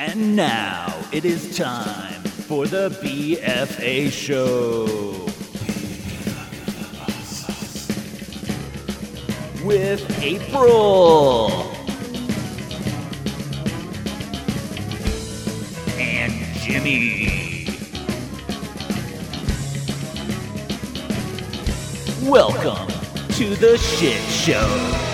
And now it is time for the BFA show. With April. And Jimmy. Welcome to the shit show.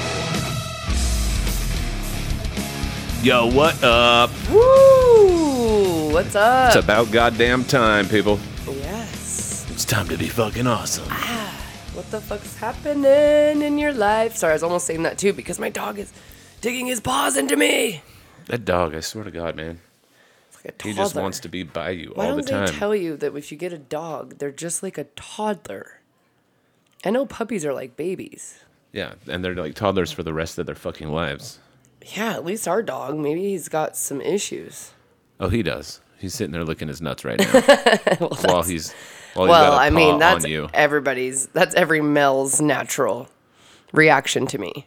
Yo, what up? Woo! What's up? It's about goddamn time, people. Yes. It's time to be fucking awesome. Ah, what the fuck's happening in your life? Sorry, I was almost saying that too because my dog is digging his paws into me. That dog, I swear to God, man. Like He just wants to be by you Why all don't the time. they tell you that if you get a dog, they're just like a toddler? I know puppies are like babies. yeah, and they're like toddlers for the rest of their fucking lives. Yeah, at least our dog. Maybe he's got some issues. Oh, he does. He's sitting there licking his nuts right now while he's while he's Well, I mean, that's everybody's. That's every male's natural reaction to me.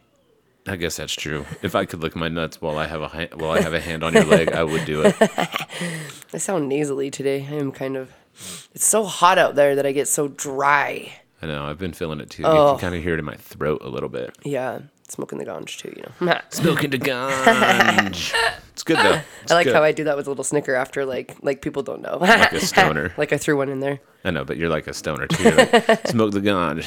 I guess that's true. If I could lick my nuts while I have a ha- while I have a hand on your leg, I would do it. I sound nasally today. I am kind of. It's so hot out there that I get so dry. I know. I've been feeling it too. Oh. You can kind of hear it in my throat a little bit. Yeah, smoking the ganj too, you know. Smoking the ganj. it's good though. It's I like good. how I do that with a little snicker after, like, like people don't know. like a stoner. like I threw one in there. I know, but you're like a stoner too. You're like, Smoke the ganj.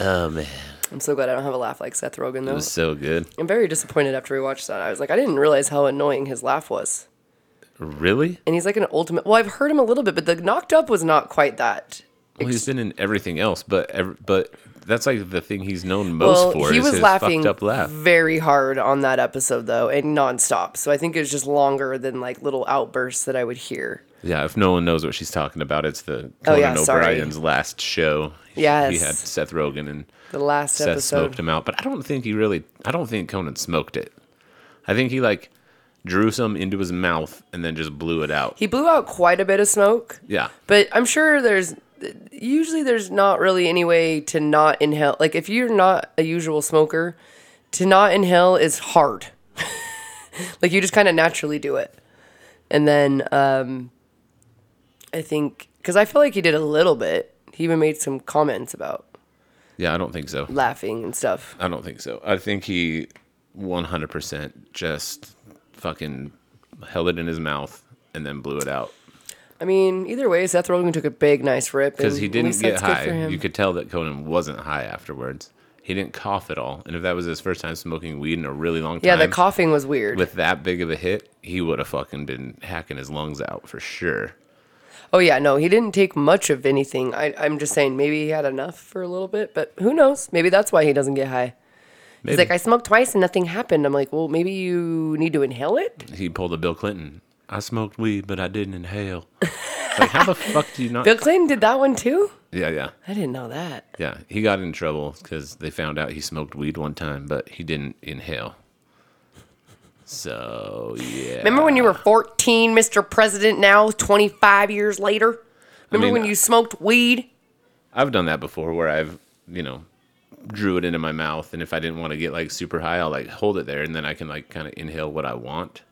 oh man, I'm so glad I don't have a laugh like Seth Rogen it though. was so good. I'm very disappointed after we watched that. I was like, I didn't realize how annoying his laugh was. Really? And he's like an ultimate. Well, I've heard him a little bit, but the knocked up was not quite that. Well, he's been in everything else, but ev- but that's like the thing he's known most Well, for. he is was laughing up laugh. very hard on that episode though, and nonstop. So I think it was just longer than like little outbursts that I would hear. Yeah, if no one knows what she's talking about, it's the Oh, Conan yeah, sorry. O'Brien's last show. Yes. he had Seth Rogen and The last Seth episode. smoked him out, but I don't think he really. I don't think Conan smoked it. I think he like drew some into his mouth and then just blew it out. He blew out quite a bit of smoke. Yeah, But I'm sure there's usually there's not really any way to not inhale. Like if you're not a usual smoker, to not inhale is hard. like you just kind of naturally do it. And then um I think cuz I feel like he did a little bit. He even made some comments about yeah. I don't think so. laughing and stuff. I don't think so. I think he 100% just fucking held it in his mouth and then blew it out I mean, either way, Seth Rogen took a big nice rip because he didn't get high. You could tell that Conan wasn't high afterwards. He didn't cough at all. And if that was his first time smoking weed in a really long time, yeah, the coughing was weird. with that big of a hit, he would have fucking been hacking his lungs out for sure. Oh yeah, no, he didn't take much of anything. I, I'm just saying maybe he had enough for a little bit, but who knows? Maybe that's why he doesn't get high. He's like, I smoked twice and nothing happened. I'm like, well, maybe you need to inhale it. he pulled a Bill Clinton. I smoked weed, but I didn't inhale. Like, how the fuck do you not? Bill Clinton did that one too. yeah, yeah. I didn't know that. Yeah, he got in trouble because they found out he smoked weed one time, but he didn't inhale. So yeah. Remember when you were 14, Mr. President? Now, 25 years later. Remember mean, when you smoked weed? I've done that before, where I've you know drew it into my mouth, and if I didn't want to get like super high, I'll like hold it there, and then I can like kind of inhale what I want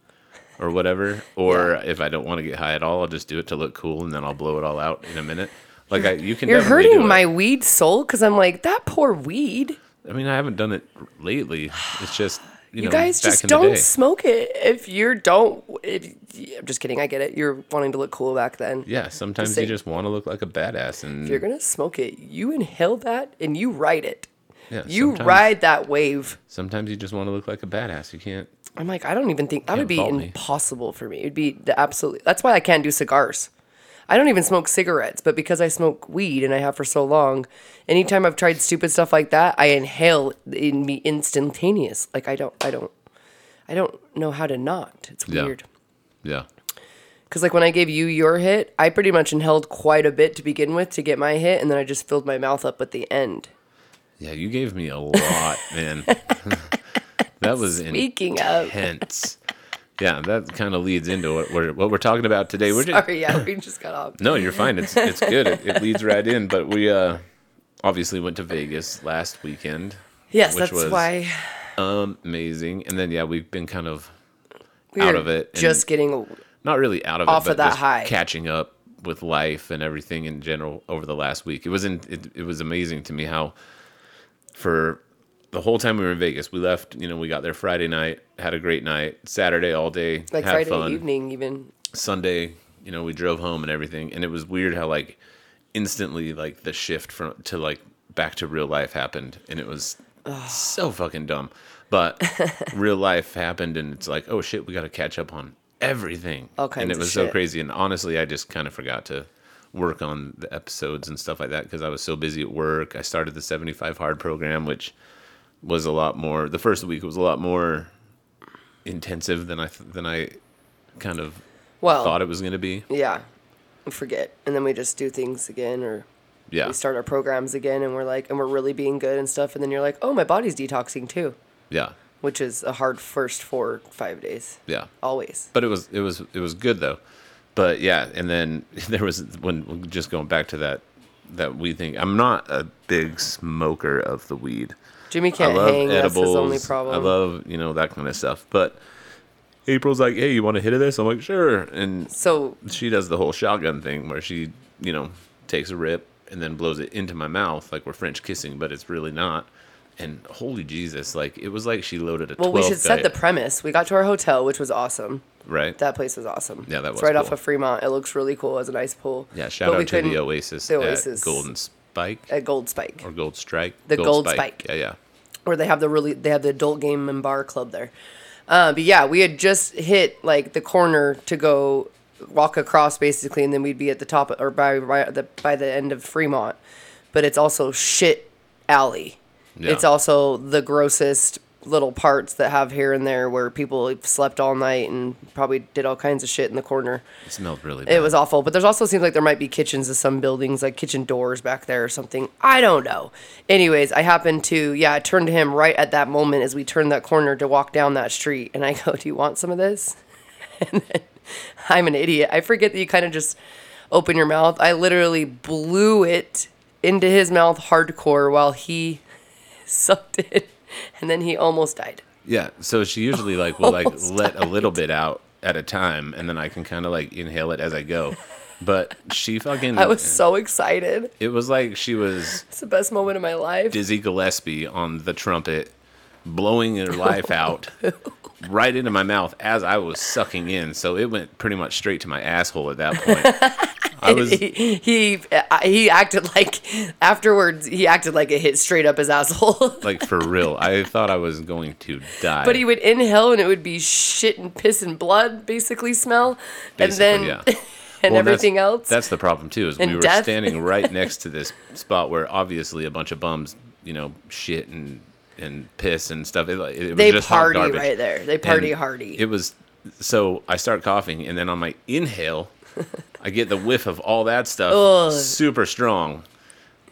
or whatever. Or if I don't want to get high at all, I'll just do it to look cool, and then I'll blow it all out in a minute. Like I, you can. You're hurting my weed soul because I'm like that poor weed. I mean, I haven't done it lately. It's just you, You know, guys just don't smoke it if you don't. If, I'm just kidding. I get it. You're wanting to look cool back then. Yeah, sometimes Just you just want to look like a badass, and If you're gonna smoke it, you inhale that and you ride it. Yeah, You sometimes- ride that wave. Sometimes you just want to look like a badass. You can't. I'm like, I don't even think that would be fault me. impossible for me. It'd be the absolute. That's why I can't do cigars. I don't even smoke cigarettes, but because I smoke weed and I have for so long, anytime I've tried stupid stuff like that, I inhale in me instantaneous. Like I don't, I don't, I don't know how to not. It's Yeah. weird. Yeah, Because like when I gave you your hit, I pretty much inhaled quite a bit to begin with to get my hit, and then I just filled my mouth up at the end. Yeah. You gave me a lot, man. that was Speaking of, intense. Yeah, that kind of leads into what we're what we're talking about today. We're just, sorry, yeah, we just got off. no, you're fine. It's it's good. It, it leads right in. But we uh obviously went to Vegas last weekend. Yes, that's why. Amazing. And then yeah, we've been kind of We out of it. Just getting not really out of off it, of that just high. catching up with life and everything in general over the last week. It was in, it, it was amazing to me how for the whole time we were in Vegas, we left, you know, we got there Friday night, had a great night, Saturday all day, like had Friday fun. evening even. Sunday, you know, we drove home and everything, and it was weird how like instantly like the shift from to like back to real life happened, and it was so fucking dumb. But real life happened, and it's like, oh shit, we got to catch up on everything. All and it was so crazy. And honestly, I just kind of forgot to work on the episodes and stuff like that because I was so busy at work. I started the 75 hard program, which was a lot more. The first week was a lot more intensive than I th- than I kind of Well, thought it was going to be. yeah, we forget, and then we just do things again, or Yeah. we start our programs again, and we're like, and we're really being good and stuff, and then you're like, oh, my body's detoxing too, Yeah. which is a hard first four five days, Yeah. always. But it was it was it was good though. But yeah, and then there was when just going back to that that weed thing. I'm not a big smoker of the weed. Jimmy can't I love hang. edibles. That's his only problem. I love, you know, that kind of stuff. But April's like, "Hey, you want a hit of this?" I'm like, "Sure." And so she does the whole shotgun thing where she, you know, takes a rip and then blows it into my mouth like we're French kissing, but it's really not. And holy Jesus, like it was like she loaded a well, 12 we should set the premise. We got to our hotel, which was awesome. right. That place was awesome. Yeah, that It's was right off of Fremont. It looks really cool. It has a nice pool. yeah, shout But out to the Oasis, the at Oasis. Golden Spike at Gold Spike. or Gold Strike. The Gold Spike. Yeah, yeah. where they have the really they have the adult game and bar club there. Uh, but yeah, we had just hit like the corner to go walk across basically, and then we'd be at the top or by by the by the end of Fremont. But it's also shit alley. Yeah. It's also the grossest little parts that have here and there where people slept all night and probably did all kinds of shit in the corner. It smelled really bad. It was awful. But there's also seems like there might be kitchens of some buildings, like kitchen doors back there or something. I don't know. Anyways, I happened to, yeah, I turned to him right at that moment as we turned that corner to walk down that street. And I go, Do you want some of this? And then I'm an idiot. I forget that you kind of just open your mouth. I literally blew it into his mouth hardcore while he sucked it. And then he almost died. Yeah, so she usually like will like Almost let a little bit out at a time, and then I can kind of like inhale it as I go. But she fucking. I was so excited. It was like she was It's the best moment of my life. Dizzy Gillespie on the trumpet, blowing their life out right into my mouth as I was sucking in. So it went pretty much straight to my asshole at that point. I was he he he acted like afterwards he acted like it hit straight up his asshole. like for real. I thought I was going to die. but he would inhale and it would be shit and piss and blood basically smell, Basically, and then yeah. and Well, that's- everything else. That's the problem too. Is we were death. standing right next to this spot where obviously a bunch of bums, you know, shit and and piss and stuff. It, it was they just hot party garbage. right there. They party And hardy. It was so I start coughing, and then on my inhale, I get the whiff of all that stuff, Ugh. super strong.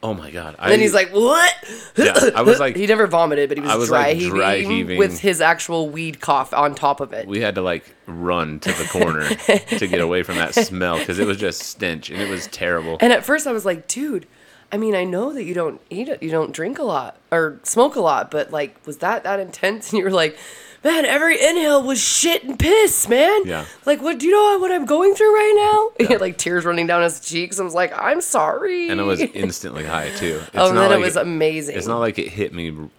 Oh my god! I, and then he's like, "What?" yeah, I was like, he never vomited, but he was, was, dry, like, heaving dry heaving. with his actual weed cough on top of it. we had to like run to the corner to get away from that smell because it was just stench and it was terrible. And at first I was like, dude, I mean, I know that you don't eat it, you don't drink a lot or smoke a lot, but like, was that that intense? And you were like, man, every inhale was shit and piss, man. Yeah. Like, what do you know what I'm going through right now? Had like tears running down his cheeks. I was like, I'm sorry. and it was instantly high too. It's oh, and then like it was amazing. It's not like it hit me, you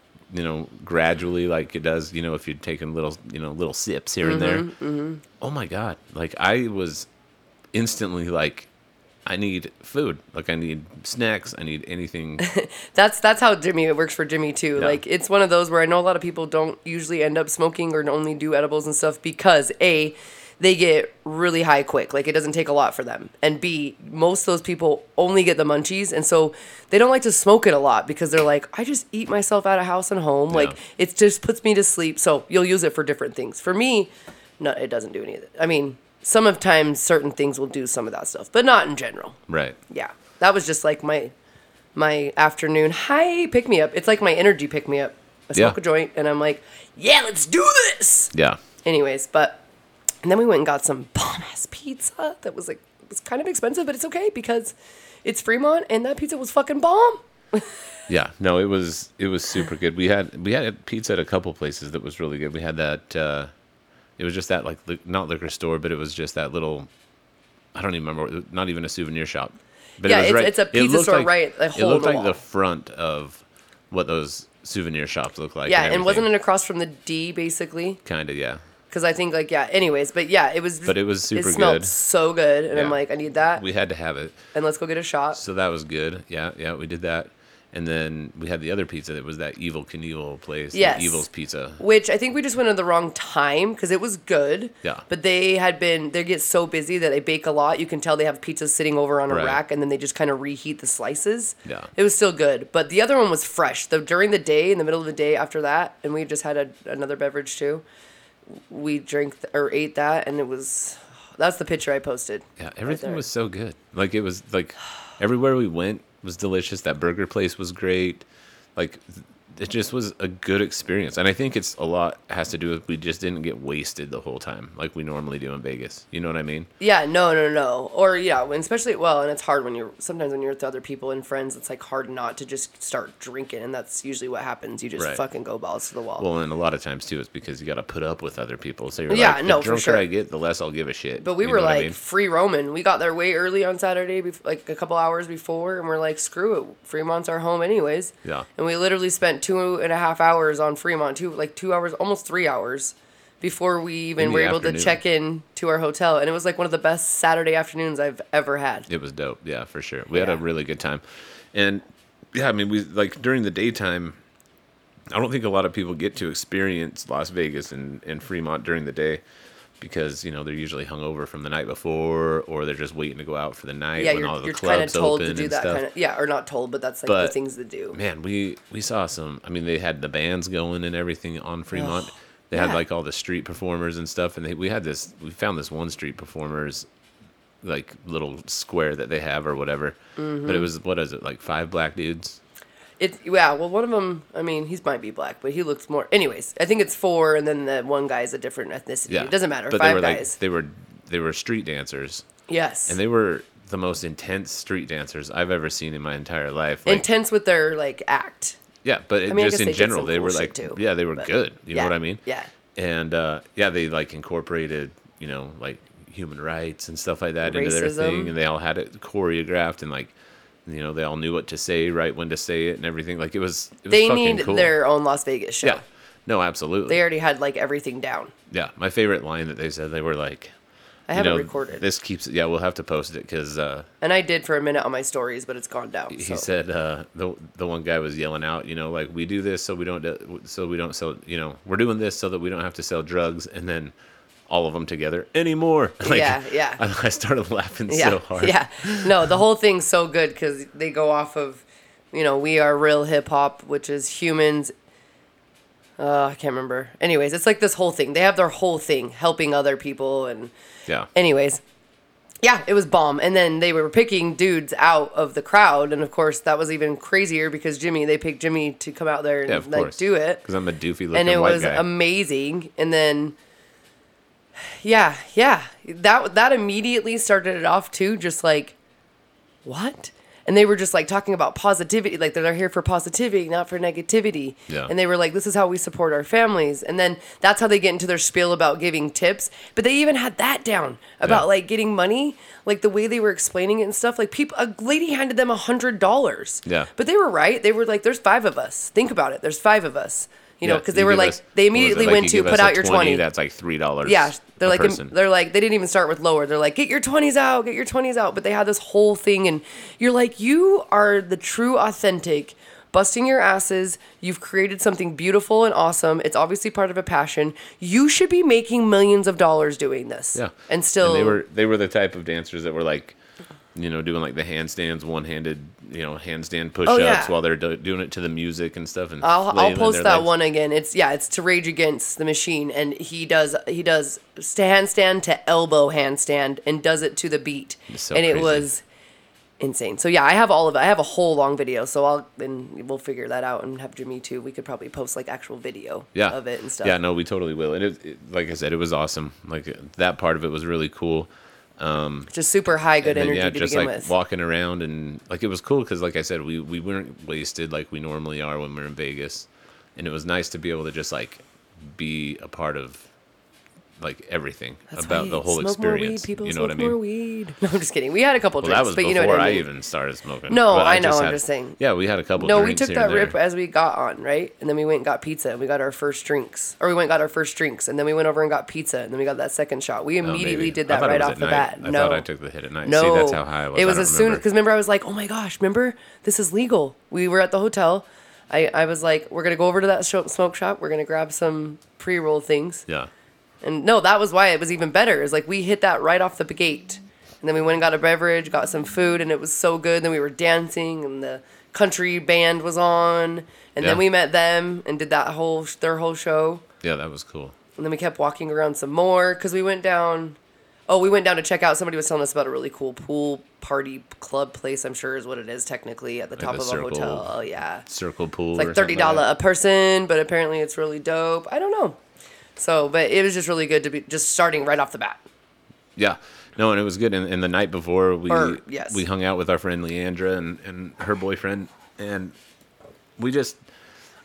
know, gradually like it does, you know, if you're taking little, you know, little sips here and there. Mm-hmm, Oh my god! Like I was instantly like, I need food. Like I need snacks. I need anything. That's that's how Jimmy it works for Jimmy too. Yeah. Like it's one of those where I know a lot of people don't usually end up smoking or only do edibles and stuff because a they get really high quick. Like it doesn't take a lot for them. And B, most of those people only get the munchies and so they don't like to smoke it a lot because they're like, I just eat myself out of house and home. Like it just puts me to sleep. So you'll use it for different things. For me, no, it doesn't do any of it. I mean, some of times certain things will do some of that stuff, but not in general right. yeah that was just like my my afternoon hi pick me up it's like my energy pick me up i smoke Yeah. a joint and i'm like yeah let's do this Yeah. anyways but and then we went and got some bomb ass pizza that was like it was kind of expensive but it's okay because it's fremont and that pizza was fucking bomb Yeah, no, it was it was super good. We had we had pizza at a couple places that was really good. We had that uh, It was just that like li- not liquor store, but it was just that little. I don't even remember. Not even a souvenir shop. But Yeah, it was it's- right, it's a pizza looked store like- right, a It looked the like the front of what those souvenir shops look like. yeah, and wasn't it across from the D basically? Kind of yeah. Because I think like yeah. Anyways, but yeah, it was. But it was super It smelled good. so good, and I'm like, I need that, We had to have it. and let's go get a shot. So that was good. Yeah, yeah, we did that. And then we had the other pizza that was that Evel Knievel place. the Yes. Evil's Pizza. Which I think we just went at the wrong time because it was good. Yeah. But they had been they get so busy that they bake a lot. You can tell they have pizzas sitting over on a Right. rack and then they just kind of reheat the slices. Yeah. It was still good, but the other one was fresh. Though during the day, in the middle of the day after that, and we just had a, another beverage too. We drank th- or ate that, and it was. That's the picture I posted. Yeah, everything there. was so good. Like it was like everywhere we went was delicious. That burger place was great. Like it just was a good experience. And I think it's a lot has to do with we just didn't get wasted the whole time like we normally do in Vegas. You know what I mean? Yeah, no, no, no. Or yeah, when especially well, and it's hard when you're sometimes when you're with other people and friends. It's like hard not to just start drinking, and that's usually what happens. You just Right. fucking go balls to the wall. Well, and a lot of times too, it's because you got to put up with other people. So you're Yeah, like, no, the drunker sure. I get, the less I'll give a shit. but we You were what I like mean? free roaming. We got there way early on Saturday, like a couple hours before, and we're like, screw it. Fremont's our home, anyways. Yeah. And we literally spent two and a half hours on Fremont, two like two hours, almost three hours, before we even were able afternoon. to check in to our hotel, and it was like one of the best Saturday afternoons I've ever had. It was dope. Yeah, for sure. We had a really good time. And yeah, I mean, we like during the daytime, I don't think a lot of people get to experience Las Vegas and, and Fremont during the day because, you know, they're usually hungover from the night before or they're just waiting to go out for the night Yeah, when all you're, the you're kind of clubs told open to do and that stuff. kind of yeah, or not told, but that's like the things to do. Man, we we saw some. I mean, they had the bands going and everything on Fremont. they yeah. had like all the street performers and stuff, and they, we had this. We found this one street performers like little square that they have or whatever. But Mm-hmm. it was what is it like five black dudes? It yeah, well, one of them, I mean, he might be black, but he looks more. Anyways, I think it's four, and then the one guy is a different ethnicity. Yeah, It doesn't matter. But Five they were guys. like they were they were street dancers, yes. and they were the most intense street dancers I've ever seen in my entire life. Like, intense with their like act. Yeah, but it, mean, just in general, they cool were like, too, yeah, they were but- good. You know what I mean? yeah. And uh, yeah, they like incorporated, you know, like human rights and stuff like that into their thing, and they all had it choreographed and like, you know, they all knew what to say, right when to say it, and everything. Like it was, it was They need cool. their own Las Vegas show. yeah, no, absolutely. They already had like everything down. yeah, my favorite line that they said they were like, I haven't know, recorded, this keeps. Yeah, we'll have to post it because. Uh, and I did for a minute on my stories, but it's gone down. he so. said uh, the the one guy was yelling out, you know, like we do this so we don't do- so we don't sell, you know, we're doing this so that we don't have to sell drugs, and then all of them together anymore. Like, Yeah, yeah. I, I started laughing yeah, so hard. yeah. No, the whole thing's so good because they go off of, you know, we are real hip hop, which is humans. Uh, I can't remember. Anyways, it's like this whole thing. They have their whole thing helping other people, and yeah, anyways, yeah, it was bomb. And then they were picking dudes out of the crowd, and of course that was even crazier because Jimmy. They picked Jimmy to come out there and yeah, like do it because I'm a doofy looking and it was guy. amazing. And then, yeah, yeah, that that immediately started it off too. Just like, what? And they were just like talking about positivity, like they're here for positivity, not for negativity. Yeah. And they were like, this is how we support our families. And then that's how they get into their spiel about giving tips. But they even had that down about Yeah. like getting money, like the way they were explaining it and stuff. Like people, a lady handed them a hundred dollars. Yeah. But they were right. They were like, there's five of us. Think about it. There's five of us. You know, Yeah, because they were like, us- they what was it, immediately like, went to put out your 20. That's like three dollars. Yeah, they're like, person. they're like, they didn't even start with lower. They're like, get your 20s out, get your 20s out. But they had this whole thing, and you're like, you are the true, authentic, busting your asses. You've created something beautiful and awesome. It's obviously part of a passion. You should be making millions of dollars doing this. yeah, And still, they were they were the type of dancers that were like, you know, doing like the handstands, one handed, you know, handstand push ups Oh, yeah. while they're do- doing it to the music and stuff. And I'll, I'll post that legs. one again. It's yeah, it's to Rage Against the Machine, and he does he does handstand to elbow handstand and does it to the beat, so and it was insane. So yeah, I have all of it. I have a whole long video, so I'll and we'll figure that out and have Jimmy too. We could probably post like actual video yeah. of it and stuff. Yeah, no, we totally will. And it, it, like I said, it was awesome. Like that part of it was really cool. Um, just super high good then, energy yeah, to just begin like with. walking around and like it was cool because, like I said, we we weren't wasted like we normally are when we're in Vegas, and it was nice to be able to just like be a part of like everything That's about the whole smoke More weed, experience. people you know smoke what I mean? More weed. No, I'm just kidding. We had a couple Well, drinks, that was but you know what I, mean. I, even started smoking. No, But I know, just I'm had- just saying. Yeah, we had a couple. No, we took that rip as we got on, right? And then we went and got pizza and we got our first drinks. Or we went and got our first drinks and then we went over and got pizza and then we got that second shot. We Oh, immediately maybe. did that right off the night. bat. I no. thought I took the hit at night. No, See, that's how high I was. It was as soon because remember I was like, oh my gosh, remember this is legal. We were at the hotel. I, I was like, we're gonna go over to that smoke shop. We're gonna grab some pre roll things. Yeah. And no, that was why it was even better. Is like we hit that right off the gate, and then we went and got a beverage, got some food, and it was so good. Then we were dancing, and the country band was on, and Yeah. then we met them and did that whole their whole show, Yeah, that was cool. and then we kept walking around some more because we went down. Oh, we went down to check out. Somebody was telling us about a really cool pool party club place. I'm sure is what it is technically at the top the of a hotel. Oh yeah. Circle pool. It's like thirty dollar that. a person, but apparently it's really dope. I don't know. So, but it was just really good to be just starting right off the bat. Yeah. No, and it was good. And, and the night before, we Or, yes. we hung out with our friend Leandra and, and her boyfriend, and we just,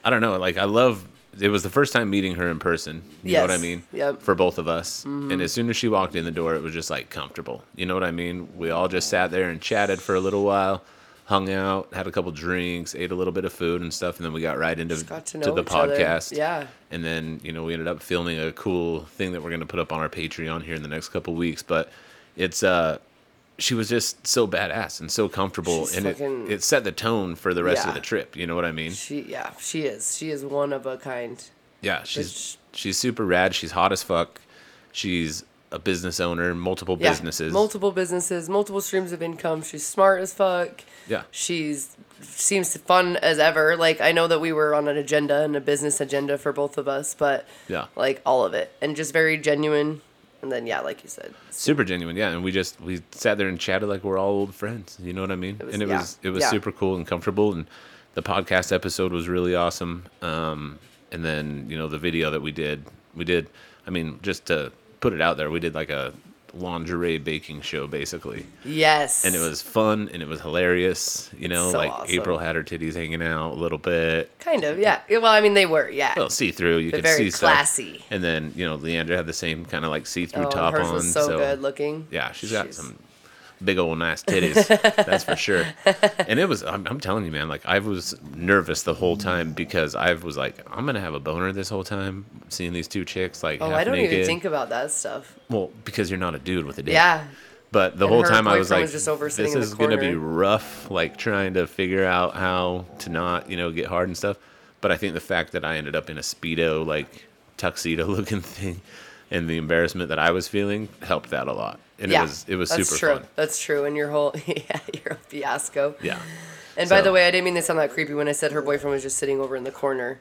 I don't know, like I love. It was the first time meeting her in person. You know what I mean? Yep. For both of us. Mm-hmm. And as soon as she walked in the door, it was just like comfortable. You know what I mean? We all just sat there and chatted for a little while, hung out, had a couple drinks, ate a little bit of food and stuff, and then we got right into to know the each other. podcast. Yeah. And then, you know, we ended up filming a cool thing that we're going to put up on our Patreon here in the next couple weeks. But it's, uh, she was just so badass and so comfortable. She's and fucking- it, it set the tone for the rest Yeah. of the trip. You know what I mean? She, yeah, she is. She is one of a kind. Yeah. She's, Which- she's super rad. She's hot as fuck. She's a business owner, multiple Yeah, businesses. multiple businesses, multiple streams of income. She's smart as fuck. Yeah. She's seems fun as ever. Like I know that we were on an agenda and a business agenda for both of us, but Yeah. like all of it, and just very genuine. And then yeah, like you said, super genuine yeah and we just we sat there and chatted like we're all old friends you know what i mean was- and it yeah, was it was yeah. super cool and comfortable and the podcast episode was really awesome um and then you know the video that we did we did i mean just to put it out there we did like a lingerie baking show basically yes, and it was fun and it was hilarious you know So like awesome. april had her titties hanging out a little bit kind of yeah. Well, I mean they were yeah. well see through you But could very see stuff. classy. and then you know leandra had the same kind of like see-through oh, top hers on was so, good looking. yeah, she's got some big old nice titties. that's for sure. And it was, I'm, I'm telling you, man, like I was nervous the whole time because I was like, I'm gonna have a boner this whole time seeing these two chicks like Oh, I don't naked. even think about that stuff. well, because you're not a dude with a dick. Yeah, But the And whole time I was like, was this is gonna be rough, like trying to figure out how to not, you know, get hard and stuff. But I think the fact that I ended up in a speedo, like tuxedo looking thing, and the embarrassment that I was feeling helped that a lot. And yeah, it was it was that's super true. fun. That's true. And your whole yeah, your fiasco. Yeah. And by the way, I didn't mean to sound that creepy when I said her boyfriend was just sitting over in the corner.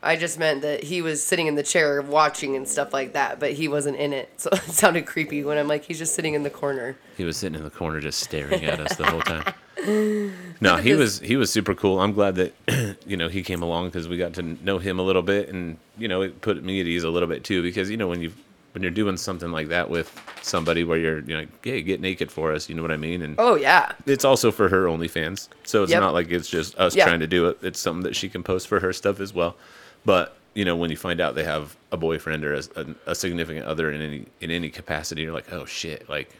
I just meant that he was sitting in the chair watching and stuff like that, but he wasn't in it. So it sounded creepy when I'm like, he's just sitting in the corner. He was sitting in the corner just staring at us the whole time. No, he was he was super cool. I'm glad that you know he came along because we got to know him a little bit, and you know it put me at ease a little bit too. Because you know when you when you're doing something like that with somebody where you're you know hey get naked for us, you know what I mean, and Oh yeah, it's also for her OnlyFans, so it's Yep. not like it's just us Yeah. trying to do it. It's something that she can post for her stuff as well. But you know, when you find out they have a boyfriend or a, a, a significant other in any in any capacity, you're like, oh shit, like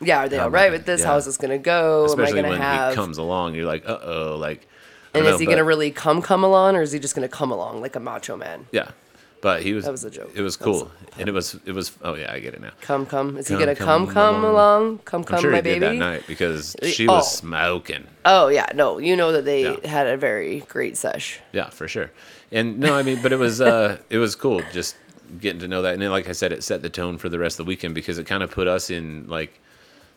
yeah. Are they all right gonna- with this? yeah. How is this gonna go? especially Am I when gonna have? he comes along, you're like, uh oh, like. And don't is he know, gonna really come come along, or is he just gonna come along like a macho man? Yeah, but he was. That was a joke. It was That was cool, and it was it was. Oh yeah, I get it now. Come come. Is he gonna come come come, along. along? Come I'm come, sure my he did baby. that night because Uh, she was oh. smoking. Oh yeah, no, you know that they Yeah. had a very great sesh. Yeah, for sure. And no, I mean, but it was uh it was cool just getting to know that. And then, like I said, it set the tone for the rest of the weekend because it kind of put us in like,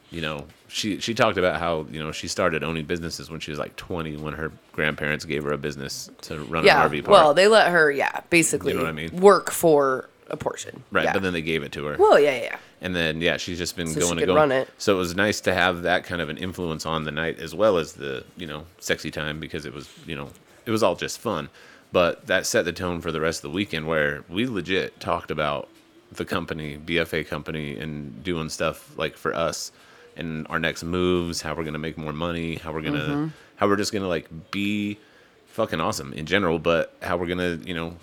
you know, she she talked about how you know she started owning businesses when she was like 20 when her grandparents gave her a business to run Yeah. an RV park. Well, they let her, yeah, basically You know what I mean? work for a portion. right, Yeah. but then they gave it to her. Well, yeah, yeah, and then yeah, she's just been So she going and could going. run it. So it was nice to have that kind of an influence on the night as well as the you know sexy time because it was you know it was all just fun, but that set the tone for the rest of the weekend where we legit talked about the company BFA company and doing stuff like for us and our next moves, how we're gonna make more money, how we're gonna Mm-hmm. how we're just gonna like be fucking awesome in general, but how we're gonna you know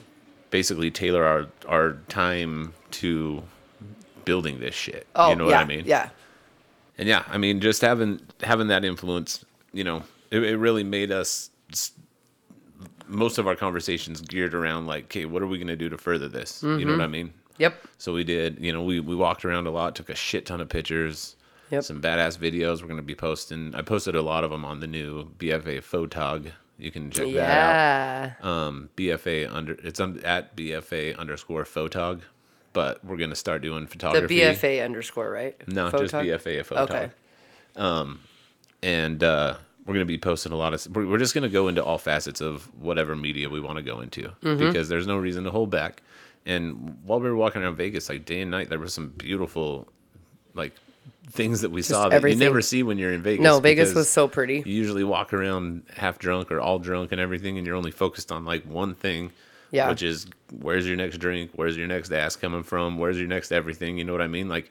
basically tailor our our time to building this shit. Oh, you know yeah, what I mean? Yeah. And yeah, I mean, just having having that influence, you know, it, it really made us. Most of our conversations geared around like, okay, what are we to do to further this? You know what I Mm-hmm. mean? Yep. So we did, you know, we, we walked around a lot, took a shit ton of pictures, Yep. some badass videos. We're going to be posting. I posted a lot of them on the new BFA Photog. You can check that out. Um, BFA under it's un, at BFA underscore Photog, but we're going to start doing photography. The. BFA underscore, right? No, just BFA Photog. Okay. And uh, we're going to be posting a lot of. We're, we're just going to go into all facets of whatever media we want to go into Mm-hmm. because there's no reason to hold back. And while we were walking around Vegas, like day and night, there was some beautiful, like things that we saw that everything. you never see when you're in Vegas. No, Vegas was so pretty. You usually walk around half drunk or all drunk and everything, and you're only focused on like one thing. Yeah. Which is where's your next drink? Where's your next ass coming from? Where's your next everything? You know what I mean? Like,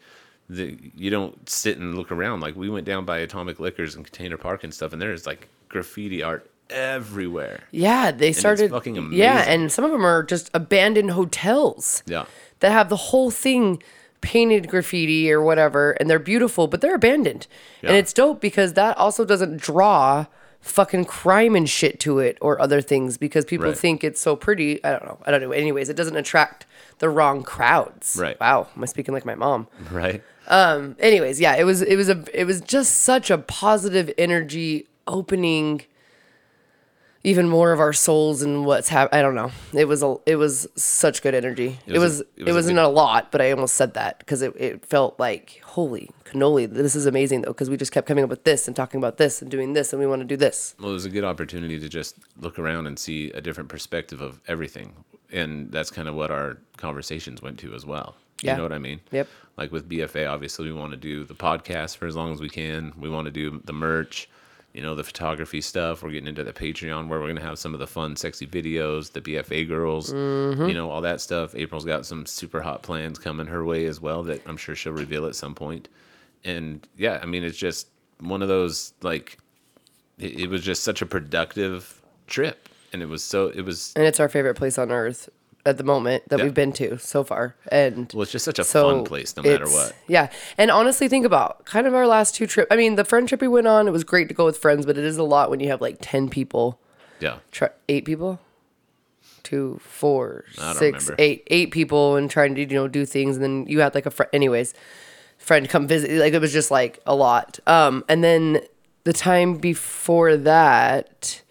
the, you don't sit and look around. Like we went down by Atomic Liquors and Container Park and stuff, and there's like graffiti art everywhere. Yeah, they started. fucking amazing. Yeah, and some of them are just abandoned hotels. Yeah. that have the whole thing painted graffiti or whatever, and they're beautiful, but they're abandoned. And it's dope because that also doesn't draw fucking crime and shit to it or other things because people Right. think it's so pretty. I don't know. I don't know. Anyways, it doesn't attract the wrong crowds. Right. Wow. Am I speaking like my mom? Right. Um, anyways, yeah, it was it was a it was just such a positive energy opening even more of our souls and what's happening. I don't know. It was a it was such good energy. It, was it, it was a wasn't a lot, but I almost said that because it, it felt like holy cannoli. This is amazing though because we just kept coming up with this and talking about this and doing this and we want to do this. Well, it was a good opportunity to just look around and see a different perspective of everything. And that's kind of what our conversations went to as well. Yeah. You know what I mean? Yep. Like with BFA, obviously, we want to do the podcast for as long as we can. We want to do the merch, you know, the photography stuff. We're getting into the Patreon where we're going to have some of the fun, sexy videos, the BFA girls, you mm-hmm. know, all that stuff. April's got some super hot plans coming her way as well that I'm sure she'll reveal at some point. And yeah, I mean, it's just one of those, like, it, it was just such a productive trip. And it was so, it was, And it's our favorite place on earth at the moment that Yeah. we've been to so far. And well, it's just such a So fun place no matter what. Yeah. And honestly, think about kind of our last two trips. I mean, the friend trip we went on, it was great to go with friends, but it is a lot when you have like 10 people, Yeah. eight people, two, four, six, eight, eight people and trying to, you know, do things. And then you had like a friend, anyways, friend come visit. Like it was just like a lot. Um, and then the time before that,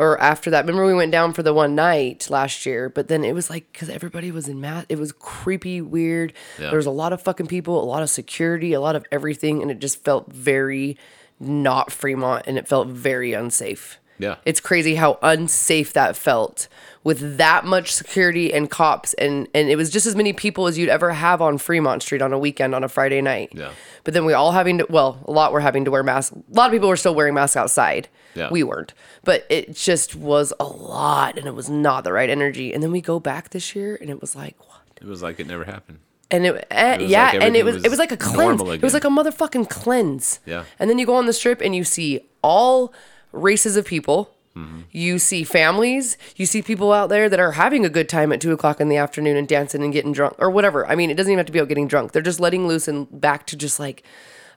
or after that. Remember we went down for the one night last year, but then it was like because everybody was in math. It was creepy, weird. Yeah. There was a lot of fucking people, a lot of security, a lot of everything, and it just felt very not Fremont, and it felt very unsafe. Yeah. It's crazy how unsafe that felt with that much security and cops and and it was just as many people as you'd ever have on Fremont Street on a weekend on a Friday night. Yeah. But then we all having to well, a lot were having to wear masks. A lot of people were still wearing masks outside. Yeah. We weren't. But it just was a lot and it was not the right energy. And then we go back this year and it was like what? It was like it never happened. And it, eh, was yeah, like and it was, was it was like a cleanse. It was like a motherfucking cleanse. Yeah. And then you go on the strip and you see all races of people. Mm-hmm. You see families. You see people out there that are having a good time at two o'clock in the afternoon and dancing and getting drunk or whatever. I mean, it doesn't even have to be about getting drunk. They're just letting loose and back to just like,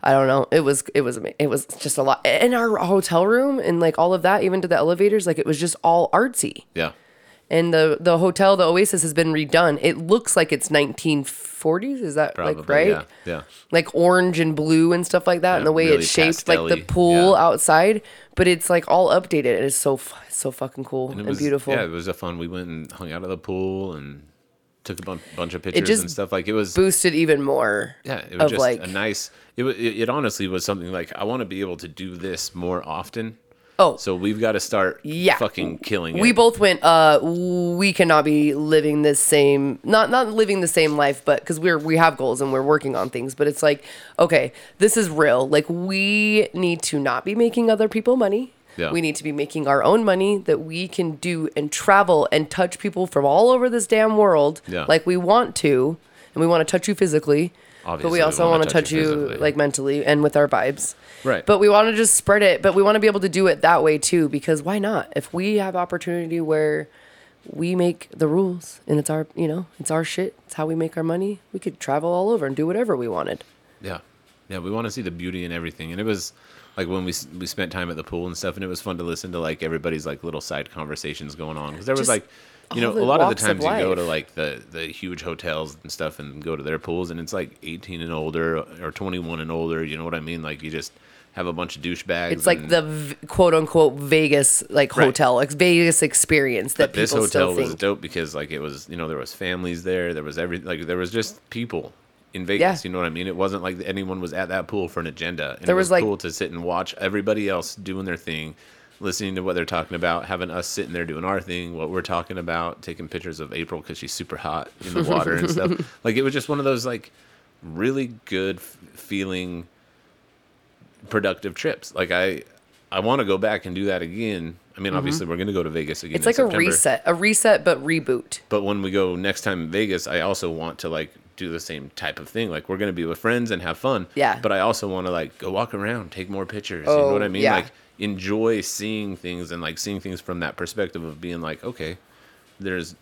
I don't know. It was it was it was just a lot. In our hotel room and like all of that, even to the elevators, like it was just all artsy Yeah. and the the hotel the oasis has been redone it looks like it's 1940s is that Probably. like right Yeah. Yeah. like orange and blue and stuff like that and the way really it's shaped like the pool Yeah. outside but it's like all updated and it's so so fucking cool and, It was beautiful Yeah, it was a fun. We went and hung out at the pool and took a bunch of pictures and stuff. Like it was. boosted even more Yeah, it was just like a nice. It, it it honestly was something like I want to be able to do this more often. Oh So we've got to start. Yeah. Fucking killing it. we both went uh we cannot be living this same not not living the same life but because we're we have goals and we're working on things but it's like okay this is real like we need to not be making other people money Yeah. we need to be making our own money that we can do and travel and touch people from all over this damn world Yeah. like we want to and we want to touch you physically but Obviously, we we also wanna touch touch you you like mentally and with our vibes Right. but we want to just spread it but we want to be able to do it that way too because why not if we have opportunity where we make the rules and it's our you know it's our shit it's how we make our money we could travel all over and do whatever we wanted Yeah, yeah. We want to see the beauty in everything, and it was like when we we spent time at the pool and stuff, and it was fun to listen to like everybody's like little side conversations going on because there was Just like. You know, a lot of the walks of times you go to like the the huge hotels and stuff and go to their pools and it's like 18 and older or 21 and older. You know what I mean? Like you just have a bunch of douchebags. it's like the v- quote unquote vegas like Right. hotel like vegas experience that but this hotel was dope because like it was you know there was families there there was every like there was just people in Vegas Yeah. you know what I mean it wasn't like anyone was at that pool for an agenda and There it was, was, like- cool to sit and watch everybody else doing their thing listening to what they're talking about having us sitting there doing our thing what we're talking about taking pictures of April because she's super hot in the water and stuff like it was just one of those like really good f- feeling productive trips like I I want to go back and do that again I mean obviously we're going to go to Vegas again Mm-hmm. it's like a reset a reset but reboot But when we go next time in Vegas, I also want to like do the same type of thing. Like we're gonna be with friends and have fun. Yeah. But I also want to like go walk around, take more pictures. you know Oh, what I mean? yeah. Like enjoy seeing things and like seeing things from that perspective of being like, okay, there's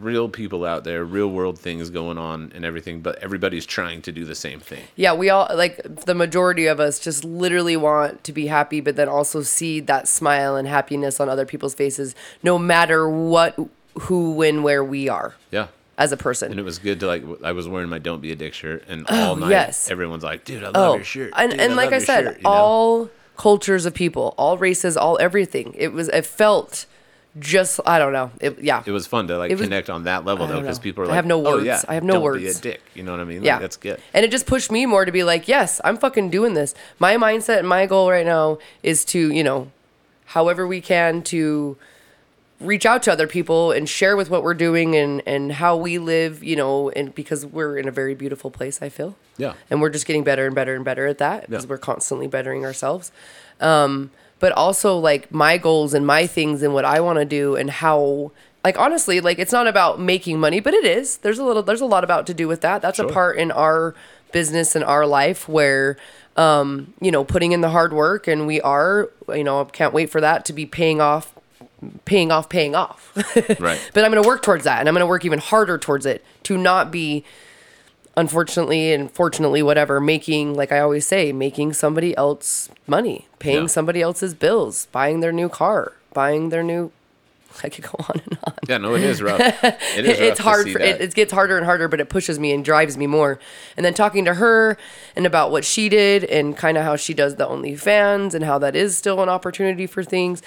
real people out there, real world things going on and everything, but everybody's trying to do the same thing. Yeah, we all like the majority of us just literally want to be happy, but then also see that smile and happiness on other people's faces, no matter what, who, when, where we are Yeah. as a person. And it was good to like. I was wearing my "Don't Be a Dick" shirt, and oh, all night Oh, yes. everyone's like, "Dude, I love oh, your shirt." and Dude, and like I said, shirt," you know? all cultures of people, all races, all everything. It was. It felt just. I don't know. It, yeah. it was fun to like was- connect on that level though because people are like, I have no words. "Oh, words. yeah, I have no don't be a dick." You know what I mean? Like, yeah, that's good. And it just pushed me more to be like, yes, I'm fucking doing this. My mindset and my goal right now is to, you know, however we can to reach out to other people and share with what we're doing and and how we live, you know, and because we're in a very beautiful place, I feel. Yeah. And we're just getting better and better and better at that because Yeah. we're constantly bettering ourselves. Um, but also like my goals and my things and what I want to do and how like honestly like it's not about making money but it is. There's a little there's a lot about to do with that. That's a part in our business and our life where um you know putting in the hard work and we are you know can't wait for that to be paying off paying off paying off. Right. but i'm going to work towards that and i'm going to work even harder towards it to not be unfortunately and fortunately whatever making like i always say making somebody else money paying Yeah. somebody else's bills buying their new car buying their new i could go on and on. Yeah, no, it is rough. It is rough it's hard for, it, it gets harder and harder but it pushes me and drives me more. And then talking to her and about what she did and kind of how she does the onlyfans and how that is still an opportunity for things.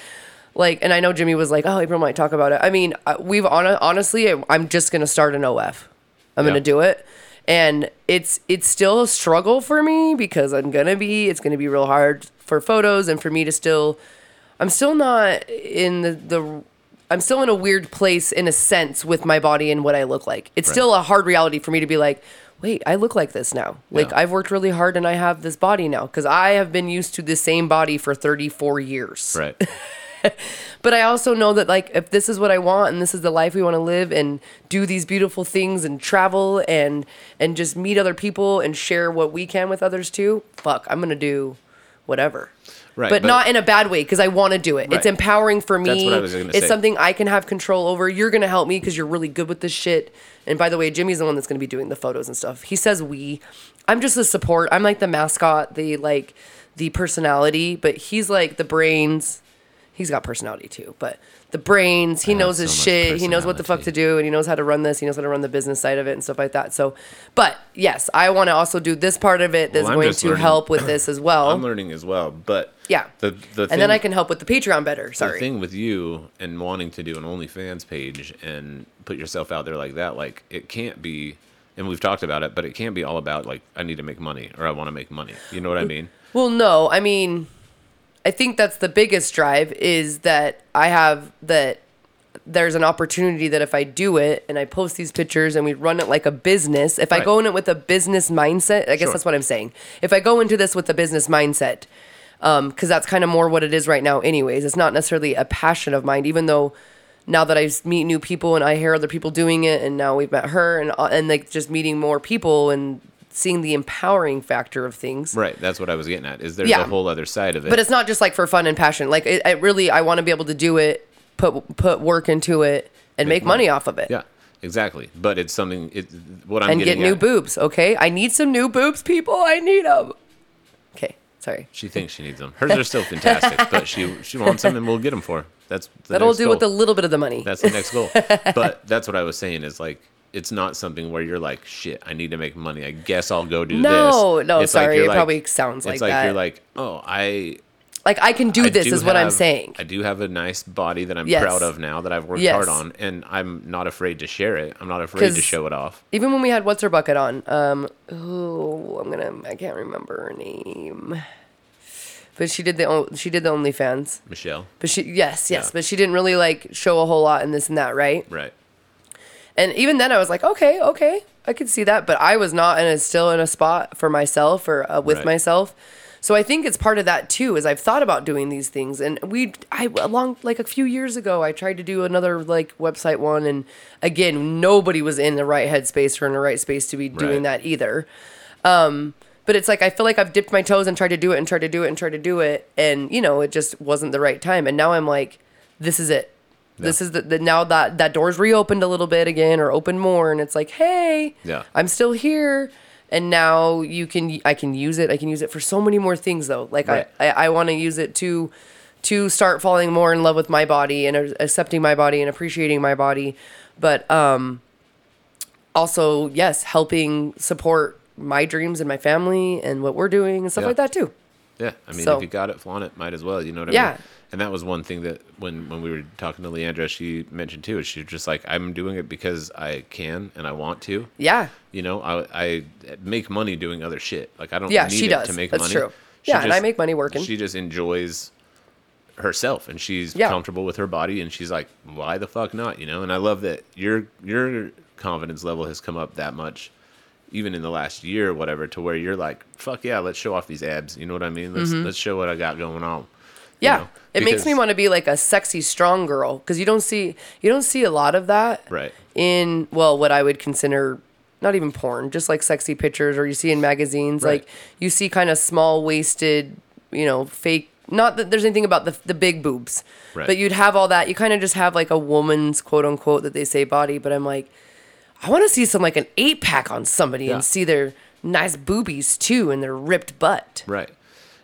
Like and i know jimmy was like oh april might talk about it. I mean we've on honestly i'm just gonna start an of i'm Yeah. gonna do it and it's it's still a struggle for me because i'm gonna be it's gonna be real hard for photos and for me to still i'm still not in the the I'm still in a weird place in a sense with my body and what I look like. It's Right. still a hard reality for me to be like, wait, I look like this now. Like Yeah. I've worked really hard and I have this body now because I have been used to the same body for 34 years. right. But I also know that like if this is what I want and this is the life we want to live and do these beautiful things and travel and and just meet other people and share what we can with others too, fuck, I'm going to do whatever. Right, But, but- not in a bad way because I want to do it. It's empowering for me. That's what I was gonna it's say. something I can have control over. You're going to help me because you're really good with this shit. And by the way, Jimmy's the one that's going to be doing the photos and stuff. He says we. I'm just the support. I'm like the mascot, the like the personality, but he's like the brains. He's got personality too, but the brains, he knows his shit. He knows what the fuck to do and he knows how to run this. He knows how to run the business side of it and stuff like that. So, but yes, I want to also do this part of it that's Well, going to learning- help with this as well. I'm learning as well, but Yeah. the the and then I can help with the Patreon better. Sorry. the thing with you and wanting to do an OnlyFans page and put yourself out there like that, like it can't be. And we've talked about it, but it can't be all about like I need to make money or I want to make money. You know what I mm, mean? Well, no, I mean, I think that's the biggest drive is that I have that there's an opportunity that if I do it and I post these pictures and we run it like a business, if I go in it with a business mindset, I guess Sure. that's what I'm saying. If I go into this with a business mindset, because that's kind of more what it is right now, anyways. It's not necessarily a passion of mine, even though now that I meet new people and I hear other people doing it, and now we've met her and uh, and like just meeting more people and seeing the empowering factor of things. Right. That's what I was getting at. Is there's Yeah. a whole other side of it? But it's not just like for fun and passion. Like it, it really, I want to be able to do it, put put work into it, and make, money off of it. Yeah, exactly. But it's something. It what I'm and get new at- boobs. Okay, I need some new boobs, people. I need them. Okay, sorry. She thinks she needs them. Hers are still fantastic, but she she wants them, and we'll get them for her. That's the That'll do goal. with a little bit of the money. That's the next goal. but that's what I was saying is like it's not something where you're like, shit, I need to make money. I guess I'll go do No, this. no, like sorry, you're it like- probably sounds like it's like that. you're like, oh, I like I can do I this, do is what I'm saying. I do have a nice body that I'm Yes. proud of now that I've worked Yes. hard on, and I'm not afraid to share it. I'm not afraid to show it off. Even when we had what's her bucket on, um, oh, I'm gonna, I can't remember her name, but she did the she did the OnlyFans. Michelle, But she, yes, yes, Yeah. but she didn't really like show a whole lot in this and that, right? right? And even then, I was like, okay, okay, I could see that. But I was not in a still in a spot for myself or uh, with Right. myself. So I think it's part of that too. Is I've thought about doing these things, and we, I along like a few years ago, I tried to do another like website one, and again, nobody was in the right headspace or in the right space to be doing Right. that either. Um, but it's like I feel like I've dipped my toes and tried to do it and tried to do it and tried to do it, and you know, it just wasn't the right time. And now I'm like, this is it. This is the, the now that that door's reopened a little bit again or open more, and it's like, hey, Yeah. I'm still here, and now you can I can use it. I can use it for so many more things though. Like Right. I I, I want to use it to to start falling more in love with my body and accepting my body and appreciating my body, but um also yes, helping support my dreams and my family and what we're doing and stuff Yeah. like that too. Yeah, I mean, So- if you got it, flaunt it. Might as well. You know what I Yeah. mean? And that was one thing that when when we were talking to Leandra, she mentioned too. Is she was just like, I'm doing it because I can and I want to. Yeah. You know, I I make money doing other shit. Like I don't Yeah, need she it does. to make That's money. true. She Yeah, and I make money working. She just enjoys herself and she's Yeah. comfortable with her body and she's like, why the fuck not? You know, and I love that your your confidence level has come up that much even in the last year or whatever to where you're like, fuck yeah, let's show off these abs. You know what I mean? Let's let's show what I got going on. you Mm-hmm. Yeah. know? it makes me want to be like a sexy strong girl because you don't see you don't see a lot of that Right. in well what I would consider not even porn just like sexy pictures or you see in magazines Right. like you see kind of small waisted you know fake not that there's anything about the, the big boobs Right. but you'd have all that you kind of just have like a woman's quote unquote that they say body but I'm like I want to see some like an eight pack on somebody Yeah. and see their nice boobies too and their ripped butt Right.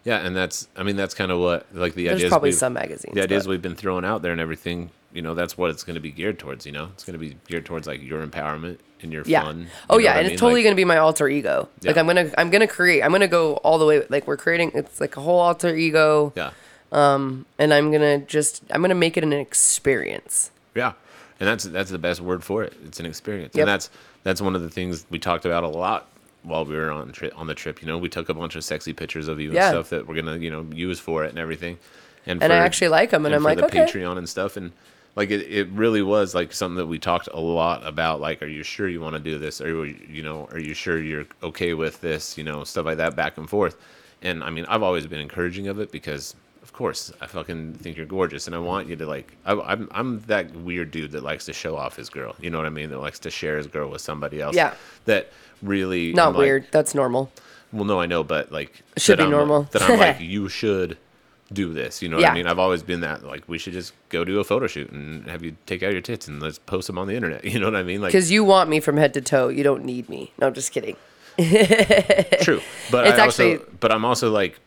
Yeah, and that's I mean that's kind of what like the There's ideas probably some magazines, The ideas but- we've been throwing out there and everything, you know, that's what it's going to be geared towards. You know, it's going to be geared towards like your empowerment and your yeah. fun. you Oh yeah, what I and mean? it's totally Like, gonna be my alter ego. Yeah. Like I'm gonna I'm gonna create. I'm gonna go all the way. Like we're creating. It's like a whole alter ego, Yeah, Um, and I'm gonna just I'm gonna make it an experience. yeah, and that's that's the best word for it. It's an experience, Yep. and that's that's one of the things we talked about a lot while we were on tri- on the trip. You know, we took a bunch of sexy pictures of you and stuff that we're gonna you know use for it and everything. And, And I actually like them, and I'm for like, the okay. Patreon and stuff and. Like it, it really was like something that we talked a lot about. Like, are you sure you want to do this? Are you, you know, are you sure you're okay with this? You know, stuff like that, back and forth. And I mean, I've always been encouraging of it because, course, I fucking think you're gorgeous, and I want you to like. I, I'm I'm that weird dude that likes to show off his girl. You know what I mean? That likes to share his girl with somebody else. Yeah. That really Not I'm like- weird. That's normal. well, no, I know, but like Should be I'm- normal. That I'm like, you should do this. You know what Yeah. I mean? I've always been that. Like, we should just go do a photo shoot and have you take out your tits and let's post them on the internet. You know what I mean? Like, Because you want me from head to toe. You don't need me. No, I'm just kidding. true. But It's I also, but I'm also like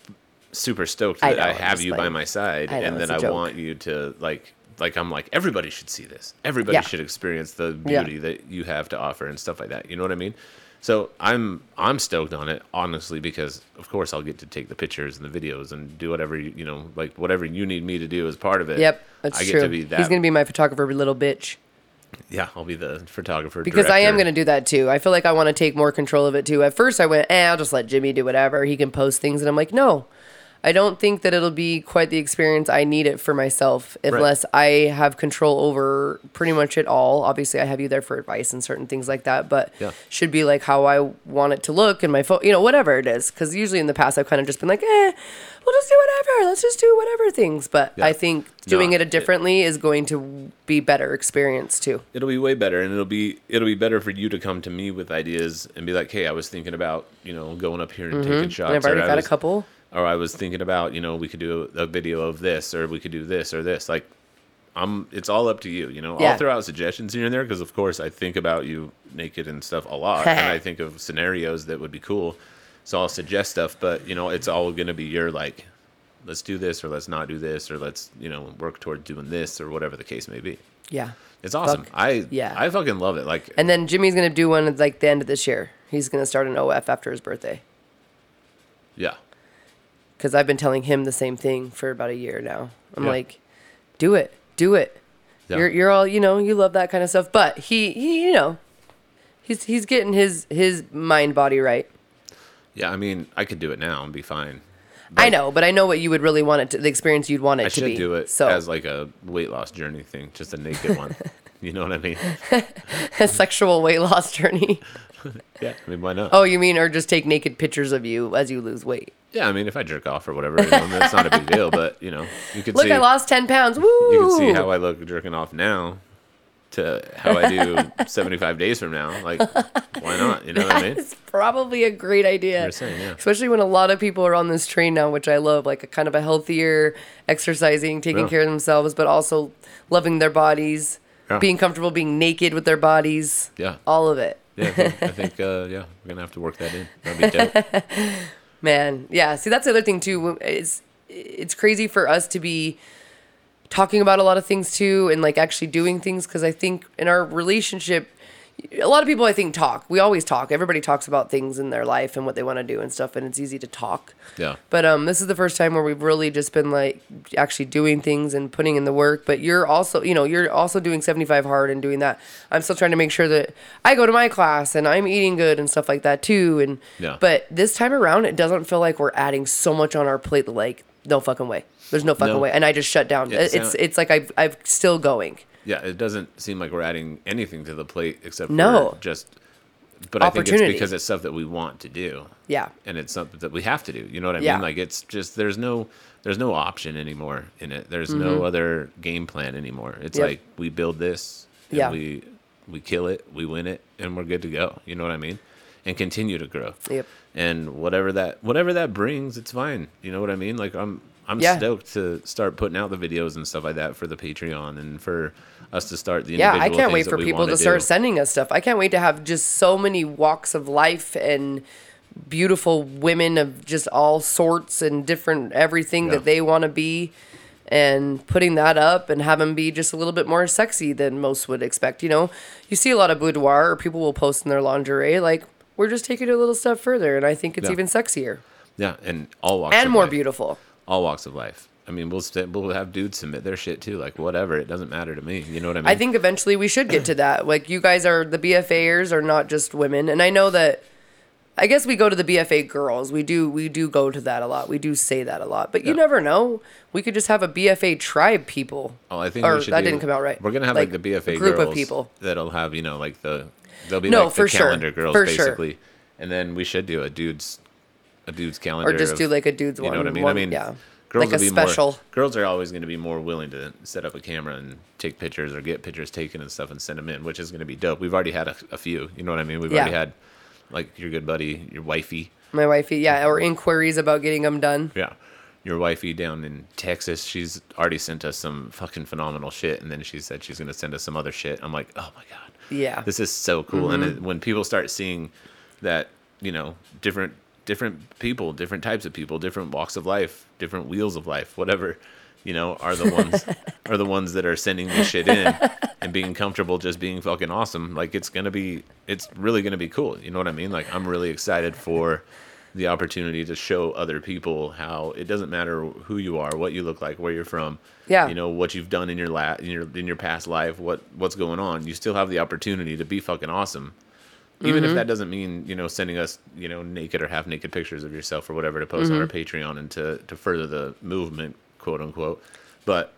super stoked that I, know, have just you by my side know, and that I joke. want you to like. Like I'm like everybody should see this. Everybody Yeah. should experience the Yeah. beauty that you have to offer and stuff like that. You know what I mean? So I'm I'm stoked on it honestly because of course I'll get to take the pictures and the videos and do whatever you, you know like whatever you need me to do as part of it. Yep, that's I get true. to be that. He's gonna be my photographer, little bitch. yeah, I'll be the photographer Because I am going to do that too. I feel like I want to take more control of it too. At first, I went, eh, I'll just let Jimmy do whatever. He can post things. And I'm like, no, I don't think that it'll be quite the experience I need it for myself unless I have control over pretty much it all. Obviously, I have you there for advice and certain things like that, but Yeah. should be like how I want it to look and my phone, you know, whatever it is. Because usually in the past, I've kind of just been like, eh, we'll just do whatever. Let's just do whatever things. But Yeah. I think doing No, it it- differently is going to be better experience too. it'll be way better and it'll be it'll be better for you to come to me with ideas and be like hey i was thinking about you know going up here and taking shots Mm-hmm. And I've already got was, a couple. Or i was thinking about you know we could do a, a video of this or we could do this or this like I'm. It's all up to you. You know, Yeah. I'll throw out suggestions here and there because, of course, I think about you naked and stuff a lot, and I think of scenarios that would be cool. So I'll suggest stuff, but you know, it's all gonna be your like, let's do this or let's not do this or let's you know work toward doing this or whatever the case may be. Yeah. It's awesome. Fuck, I yeah. I fucking love it. Like And then Jimmy's gonna do one at like the end of this year. He's gonna start an OF after his birthday. yeah, Because I've been telling him the same thing for about a year now. I'm Yeah. like, do it, do it. Yeah. You're you're all you know. You love that kind of stuff. But he he you know, he's he's getting his his mind body right. yeah. I mean, I could do it now and be fine. I know, but I know what you would really want it to the experience you'd want it I to be. I should do it so as like a weight loss journey thing, just a naked one. You know what I mean? a sexual weight loss journey. Yeah. I mean, why not? Oh, you mean or just take naked pictures of you as you lose weight? Yeah, I mean, if I jerk off or whatever, you know, that's not a big deal. But you know, you could Look, see I lost ten pounds. Woo! you can see how I look jerking off now to how I do 75 days from now. Like, why not? You know what I mean? It's probably a great idea. You're saying, yeah. Especially when a lot of people are on this train now, which I love, like a kind of a healthier, exercising, taking Yeah. care of themselves, but also loving their bodies, Yeah. being comfortable being naked with their bodies. Yeah. All of it. Yeah, I think, I think uh, yeah, we're gonna have to work that in. That'd be dope. Man, yeah. See, that's the other thing too. It's it's crazy for us to be talking about a lot of things too, and like actually doing things because I think in our relationship, a lot of people I think talk. We always talk. Everybody talks about things in their life and what they want to do and stuff, and it's easy to talk. Yeah. But um, this is the first time where we've really just been like actually doing things and putting in the work. But you're also, you know, you're also doing 75 hard and doing that. I'm still trying to make sure that I go to my class and I'm eating good and stuff like that too. And Yeah. but this time around, it doesn't feel like we're adding so much on our plate. Like no fucking way. There's no fucking No. way. And I just shut down. It it's sound- it's like I've I've still going. Yeah, it doesn't seem like we're adding anything to the plate except No. for just. But I think it's because it's stuff that we want to do. Yeah. and it's something that we have to do. You know what I Yeah. mean? Like it's just there's no there's no option anymore in it. There's no other game plan anymore. It's Mm-hmm. Yep. like we build this, and Yeah. we we kill it, we win it, and we're good to go. You know what I mean? And continue to grow. Yep. And whatever that whatever that brings, it's fine. You know what I mean? Like I'm I'm Yeah. stoked to start putting out the videos and stuff like that for the Patreon and for us to start the Yeah, I can't wait for people to start sending us stuff. I can't wait to have just so many walks of life and beautiful women of just all sorts and different everything Yeah. that they want to be and putting that up and have them be just a little bit more sexy than most would expect. You know, you see a lot of boudoir or people will post in their lingerie like we're just taking it a little step further and I think it's Yeah. even sexier Yeah, and all walks and more life. beautiful. All walks of life. I mean, we'll st- we'll have dudes submit their shit too, like whatever. It doesn't matter to me. You know what I mean? I think eventually we should get to that. Like you guys are the BFAers are not just women, and I know that. I guess we go to the BFA girls. We do we do go to that a lot. We do say that a lot. But you Yeah. never know. We could just have a BFA tribe people. Oh, I think or we should that do- didn't come out right. We're gonna have like, the BFA group of people. that'll have you know like the they'll be No, like for the sure. calendar girls For sure. basically, and then we should do a dudes a dudes calendar Or just of- do like a dude's you one. know what I mean? one- I mean, yeah. girls Like a special. More, girls are always going to be more willing to set up a camera and take pictures or get pictures taken and stuff and send them in, which is going to be dope. We've already had a, a few. You know what I mean? We've already had like your good buddy, your wifey. My wifey, yeah, or inquiries about getting them done. Yeah. Your wifey down in Texas, she's already sent us some fucking phenomenal shit. And then she said she's going to send us some other shit. I'm like, oh my God. Yeah. This is so cool. And mm-hmm. it, when people start seeing that, you know, different different people, different types of people, different walks of life, different wheels of life, whatever, you know, are the ones are the ones that are sending this shit in and being comfortable just being fucking awesome. Like it's gonna be it's really gonna be cool. You know what I mean? Like I'm really excited for the opportunity to show other people how it doesn't matter who you are, what you look like, where you're from, Yeah. you know what you've done in your la- in your in your past life, what what's going on. You still have the opportunity to be fucking awesome, even Mm-hmm. if that doesn't mean you know sending us you know naked or half naked pictures of yourself or whatever to post on our Mm-hmm. Patreon and to to further the movement, quote unquote. But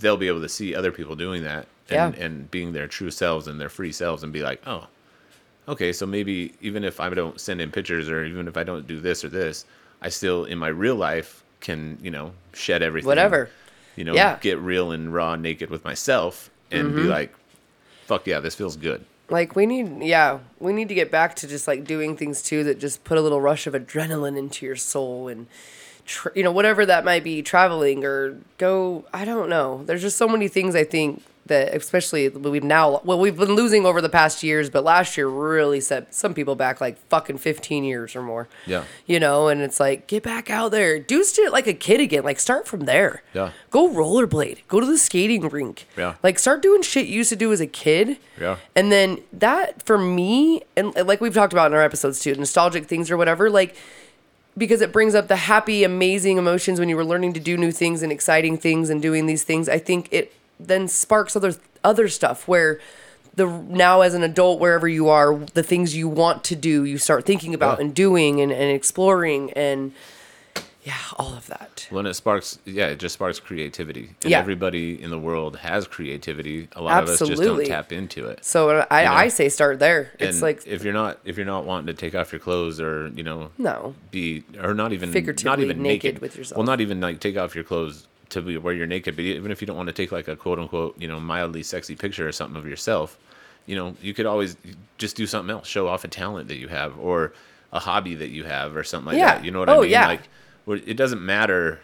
they'll be able to see other people doing that and, Yeah. and being their true selves and their free selves and be like, oh, okay, so maybe even if I don't send in pictures or even if I don't do this or this, I still in my real life can, you know, shed everything. Whatever. You know, Yeah. Mm-hmm. get real and raw naked with myself and be like, fuck yeah, this feels good. Like we need, yeah, we need to get back to just like doing things too that just put a little rush of adrenaline into your soul and tr- you know, whatever that might be, traveling or go. I don't know. There's just so many things I think that, especially we've now, well, we've been losing over the past years, but last year really set some people back like fucking 15 years or more. Yeah. You know, and it's like, get back out there, do shit like a kid again. Like, start from there. Yeah. Go rollerblade, go to the skating rink. Yeah. Like, start doing shit you used to do as a kid. Yeah. And then that for me, and like we've talked about in our episodes too, nostalgic things or whatever, like because it brings up the happy, amazing emotions when you were learning to do new things and exciting things and doing these things. I think it then sparks other other stuff where the now as an adult wherever you are the things you want to do you start thinking about Yeah. and doing and, and exploring and yeah all of that When it sparks, yeah, it just sparks creativity. And Yeah. everybody in the world has creativity. A lot of us just don't tap into it. so uh, i, know? I say start there it's and like if you're not if you're not wanting to take off your clothes or you know no be or not even not Figuratively even naked naked, with yourself. Well, not even like take off your clothes to be where you're naked, but even if you don't want to take like a quote unquote you know mildly sexy picture or something of yourself, you know you could always just do something else, show off a talent that you have or a hobby that you have or something like Yeah. that. You know what Oh, I mean? yeah. Like it doesn't matter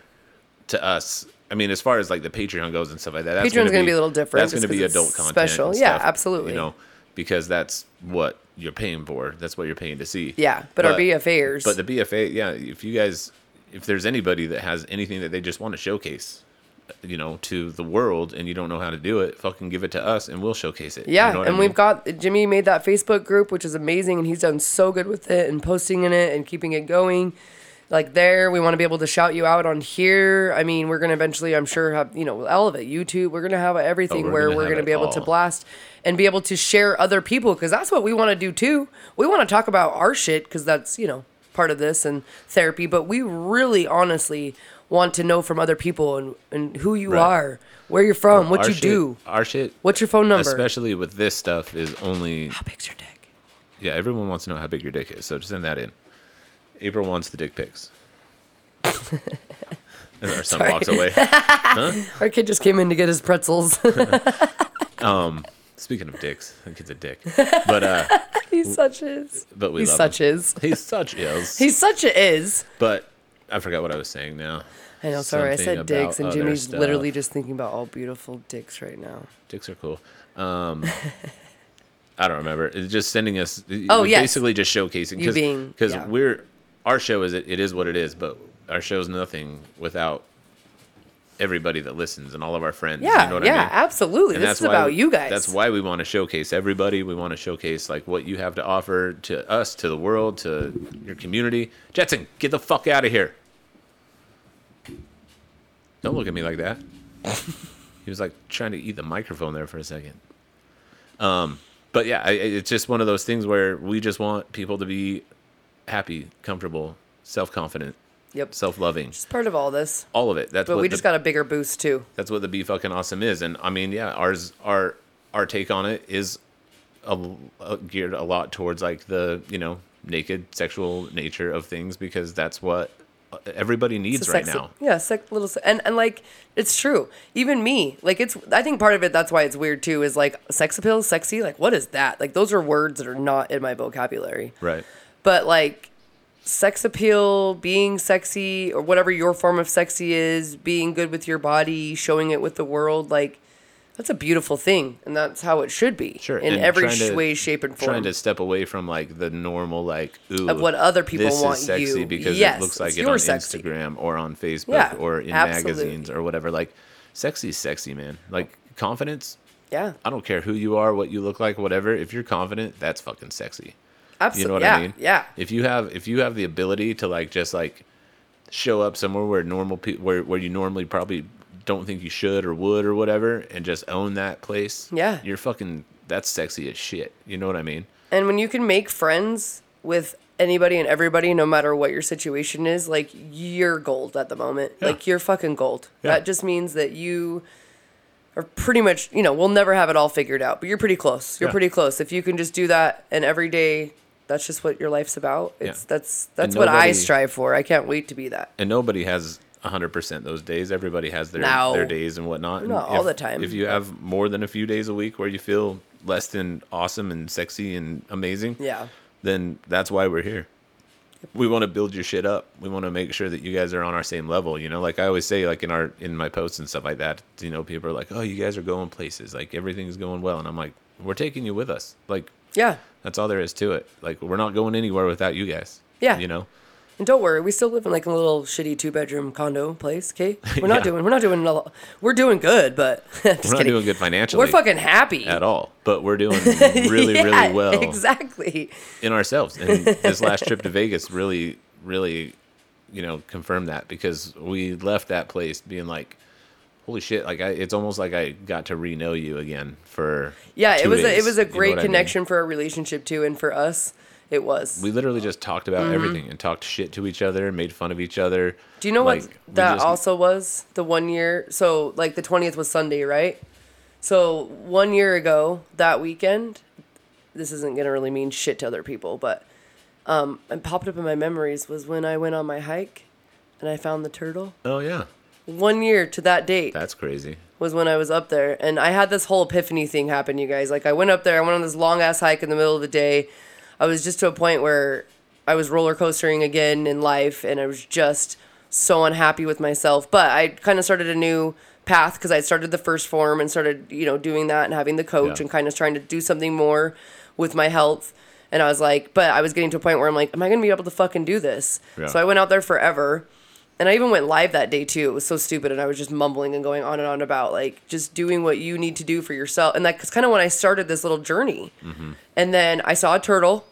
to us. I mean, as far as like the Patreon goes and stuff like that, that's Patreon's gonna be a little different That's going to be adult content, special. Yeah, stuff, absolutely. You know, because that's what you're paying for. That's what you're paying to see. yeah but, our bfers But the BFA, yeah, if you guys, if there's anybody that has anything that they just want to showcase, you know, to the world and you don't know how to do it, fucking give it to us and we'll showcase it. You Yeah, know and I mean? we've got Jimmy made that Facebook group, which is amazing, and he's done so good with it and posting in it and keeping it going. Like there, we want to be able to shout you out on here. I mean, we're gonna eventually, I'm sure, have you know all of it. YouTube, we're gonna have everything Oh, we're where gonna we're have gonna be able to blast and be able to share other people because that's what we want to do too. We want to talk about our shit because that's you know part of this and therapy, but we really, honestly want to know from other people and, and who you Right. are, where you're from, what you shit- do, Our shit, what's your phone number, especially with this stuff, is only how big's your dick. yeah. Everyone wants to know how big your dick is, so just send that in. April wants the dick pics. and our son Sorry. walks away. Our kid just came in to get his pretzels. Speaking of dicks, that kid's a dick, but uh, He's such is. but we He's love such him. is. He's such is. He's such a is. But I forgot what I was saying now. I know. Sorry, I said dicks, and Jimmy's stuff. literally just thinking about all beautiful dicks right now. Dicks are cool. Um, I don't remember. It's just sending us. Oh, we're. Basically, just showcasing being- because yeah. we're our show is it, it is what it is, but our show's nothing without everybody that listens and all of our friends. Yeah, you know yeah, I mean? absolutely. And this is about we- you guys. That's why we want to showcase everybody. We want to showcase like what you have to offer to us, to the world, to your community. Jetson, get the fuck out of here. Don't look at me like that. he was like trying to eat the microphone there for a second. Um, but yeah, I- it's just one of those things where we just want people to be happy, comfortable, self-confident, Yep. self-loving, It's part of all this. all of it. That's But what we the- just got a bigger boost too. that's what the be fucking awesome is and i mean yeah ours our our take on it is a, a- geared a lot towards like the you know naked sexual nature of things because that's what uh, everybody needs right sexy- now Yeah, sec, little, and and like it's true. Even me, like it's. I think part of it. That's why it's weird too. Is like sex appeal, sexy. Like what is that? Like those are words that are not in my vocabulary. right but like sex appeal, being sexy, or whatever your form of sexy is, being good with your body, showing it with the world, like that's a beautiful thing, and that's how it should be. sure in and every to- way, shape, and form. trying to step away from like the normal like ooh Of what other people this want is sexy you. because Yes, it looks like it on sexy. instagram or on facebook Yeah, or in absolutely. magazines or whatever like sexy sexy man like confidence yeah, i don't care who you are what you look like whatever if you're confident that's fucking sexy absolutely. You know what yeah, I mean? Yeah, If you have if you have the ability to like just like show up somewhere where normal people where where you normally probably don't think you should or would or whatever and just own that place. Yeah. You're fucking that's sexy as shit. You know what I mean? and when you can make friends with anybody and everybody, no matter what your situation is, like you're gold at the moment. Yeah. Like you're fucking gold. Yeah. That just means that you are pretty much, you know, we'll never have it all figured out, but you're pretty close. You're Yeah. pretty close. If you can just do that and every day that's just what your life's about. It's Yeah. that's that's what I strive for. I can't wait to be that. And nobody has hundred percent those days. Everybody has their No. their days and whatnot. And all if- the time, If you have more than a few days a week where you feel less than awesome and sexy and amazing, Yeah. then that's why we're here. we want to build your shit up. We want to make sure that you guys are on our same level. You know, like I always say, like in our in my posts and stuff like that. You know, people are like, "Oh, you guys are going places. Like everything's going well," and I'm like, "We're taking you with us. Like Yeah. that's all there is to it. Like we're not going anywhere without you guys. Yeah. You know, And don't worry, we still live in like a little shitty two bedroom condo place. Okay, we're not Yeah. doing we're not doing a lot- we're doing good, but we're not kidding. doing good financially. We're fucking happy at all, but we're doing really, Yeah, really well Exactly. in ourselves. And this last trip to Vegas really, really, you know, confirmed that because we left that place being like, holy shit! Like I, it's almost like I got to re-know you again for Yeah, it was a, it was a you know great I mean? connection for a relationship too, and for us, it was. We literally just talked about Mm-hmm. everything and talked shit to each other, and made fun of each other. Do you know Like, what that just- also was? The one year. So like the twentieth was Sunday, right? So one year ago, that weekend, this isn't gonna really mean shit to other people, but um, it popped up in my memories was when I went on my hike, and I found the turtle. Oh yeah, One year to that date that's crazy. was when I was up there, and I had this whole epiphany thing happen. You guys, like I went up there, I went on this long ass hike in the middle of the day. I was just to a point where I was roller coastering again in life, and I was just so unhappy with myself. But I kind of started a new path because I started the first form and started, you know, doing that and having the coach Yeah. and kind of trying to do something more with my health. And I was like, but I was getting to a point where I'm like, am I gonna be able to fucking do this? Yeah. So I went out there forever. And I even went live that day too. It was so stupid, and I was just mumbling and going on and on about like just doing what you need to do for yourself. And that's kind of when I started this little journey. Mm-hmm. And then I saw a turtle,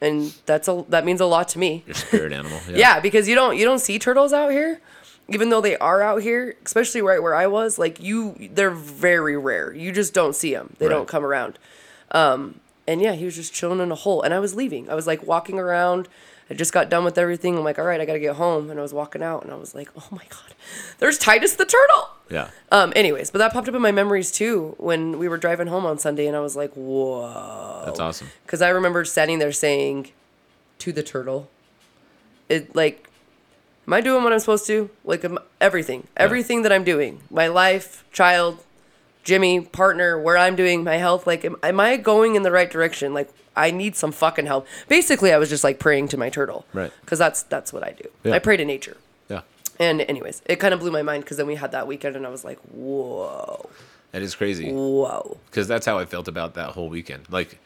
and that's a that means a lot to me. Your spirit animal. Yeah. Yeah, because you don't you don't see turtles out here, even though they are out here, especially right where I was. Like you, they're very rare. You just don't see them. They Right. don't come around. Um, and yeah, he was just chilling in a hole, and I was leaving. I was like walking around. I just got done with everything. I'm like, all right, I gotta get home, and I was walking out, and I was like, oh my god, there's Titus the turtle. Yeah. Um, anyways, but that popped up in my memories too when we were driving home on Sunday, and I was like, whoa. That's awesome. Because I remember standing there saying to the turtle, it like, am I doing what I'm supposed to? Like, everything, everything that I'm doing, my life, child, Jimmy, partner, where I'm doing my health, like, am, am I going in the right direction? Like, I need some fucking help. Basically, I was just like praying to my turtle. Right. Because that's that's what I do. Yeah. I pray to nature. Yeah. And anyways, it kind of blew my mind because then we had that weekend, and I was like, whoa, That is crazy. whoa. because that's how I felt about that whole weekend. Like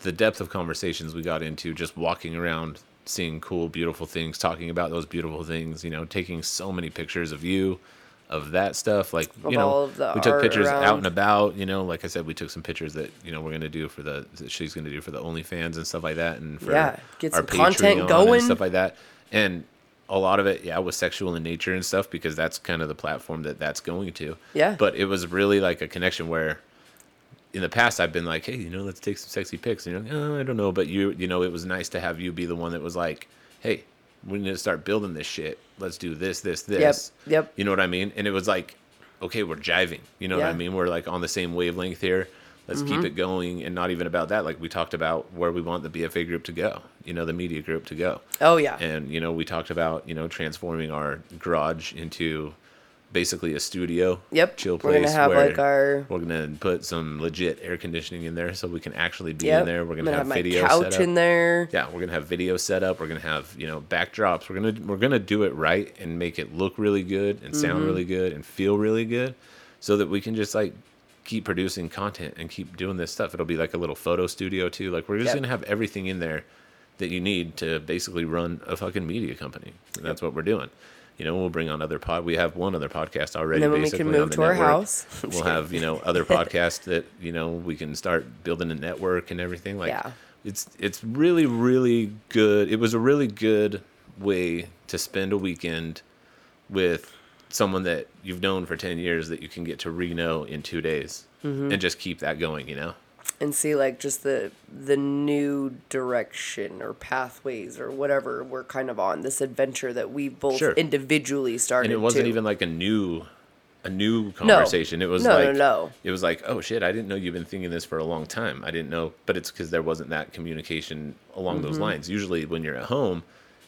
the depth of conversations we got into, just walking around, seeing cool, beautiful things, talking about those beautiful things. You know, taking so many pictures of you, of that stuff. Like Of you know, all of the we took pictures out and about. You know, like I said, we took some pictures that you know we're gonna do for the that she's gonna do for the OnlyFans and stuff like that, and for Yeah, get our some content going. and stuff like that. And a lot of it, yeah, was sexual in nature and stuff because that's kind of the platform that that's going to. Yeah. But it was really like a connection where in the past I've been like, hey, you know, let's take some sexy pics. And you're like, oh, I don't know, but you, you know, it was nice to have you be the one that was like, hey, we need to start building this shit. Let's do this, this, this. yep. Yep. You know what I mean? And it was like, okay, we're jiving. You know what I Mm-hmm. mean? We're like on the same wavelength here. Let's keep it going, and not even about that. Like we talked about where we want the BFA group to go. You know, the media group to go Oh yeah. and you know we talked about you know transforming our garage into basically a studio Yep. chill place. We're gonna have, like, our- we're gonna put some legit air conditioning in there so we can actually be Yep. in there we're I'm gonna, have, my video set couch up in there. yeah we're gonna have video set up we're gonna have you know backdrops we're gonna we're gonna do it right and make it look really good and sound Mm-hmm. really good and feel really good so that we can just like keep producing content and keep doing this stuff it'll be like a little photo studio too like we're just Yep. gonna have everything in there that you need to basically run a fucking media company and that's what we're doing you know we'll bring on other pod we have one other podcast already And then when we can move to our network. house. we'll have you know other podcasts that you know we can start building a network and everything like Yeah. it's it's really really good it was a really good way to spend a weekend with someone that you've known for 10 years that you can get to re-know in two days Mm-hmm. and just keep that going you know and see like just the the new direction or pathways or whatever we're kind of on this adventure that we both Sure. individually started. and it wasn't too. even like a new a new conversation it was No, no, like no. it was like oh shit i didn't know you've been thinking this for a long time i didn't know but it's because there wasn't that communication along Mm-hmm. those lines usually when you're at home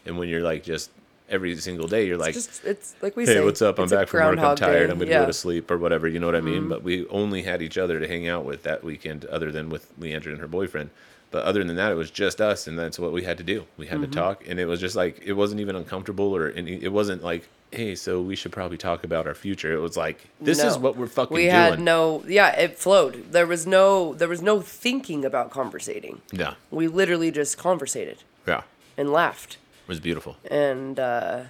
and when you're like just every single day you're like just it's like we hey, say. what's up? I'm back from work. I'm tired. Day. I'm gonna yeah. Mm-hmm. go to sleep or whatever. You know what I mean? But we only had each other to hang out with that weekend, other than with Leandra and her boyfriend. But other than that, it was just us, and that's what we had to do. We had Mm-hmm. to talk, and it was just like it wasn't even uncomfortable, or any, it wasn't like, hey, so we should probably talk about our future. It was like, this is what we're fucking we doing. had no yeah it flowed there was no there was no thinking about conversating yeah, we literally just conversated yeah, and laughed was beautiful. and uh,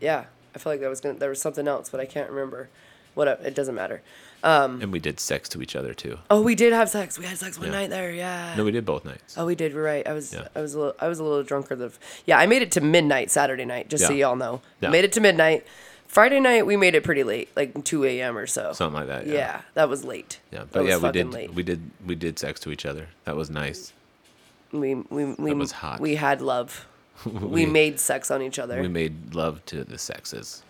yeah i feel like there was gonna there was something else but i can't remember what it doesn't matter and we did sex to each other too. oh we did have sex we had sex one Yeah. night there yeah No, we did both nights. oh we did we're right i was Yeah. i was a little i was a little drunker than yeah i made it to midnight saturday night just so y'all know Yeah. made it to midnight friday night we made it pretty late like 2 a.m or so Something like that. yeah. Yeah, that was late yeah. That But was yeah, we did. late. We did. We did sex to each other. That was nice. we we we, was hot. we had love we, We- made sex on each other We made love to the sexes,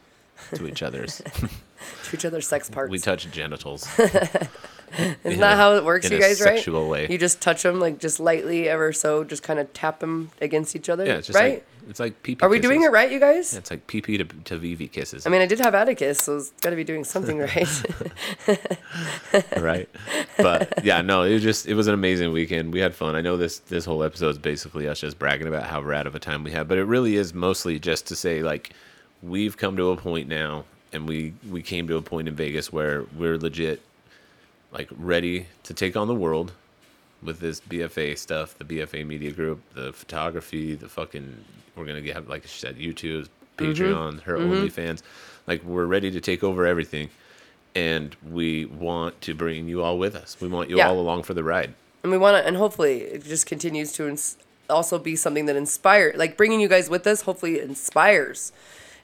to each other's. to each other's sex parts we touched genitals. Isn't that how it works, in you guys? Right? sexual way. You just touch them like just lightly, ever so, just kind of tap them against each other. Yeah, it's just right? like it's like pee Are we doing it right, you guys? Yeah, it's like pee pee to to VV kisses. I mean, I did have Atticus, so it's got to be doing something right. right? But yeah, no, it was just it was an amazing weekend. We had fun. I know this this whole episode is basically us just bragging about how rad of a time we had, but it really is mostly just to say like we've come to a point now, and we we came to a point in Vegas where we're legit like ready to take on the world with this BFA stuff, the BFA media group, the photography, the fucking we're gonna get like she said, YouTube, mm-hmm. Patreon, her mm-hmm. OnlyFans. Like we're ready to take over everything. And we want to bring you all with us. We want you Yeah. all along for the ride. and we want to, and hopefully, it just continues to ins- also be something that inspires, like bringing you guys with us. Hopefully, it inspires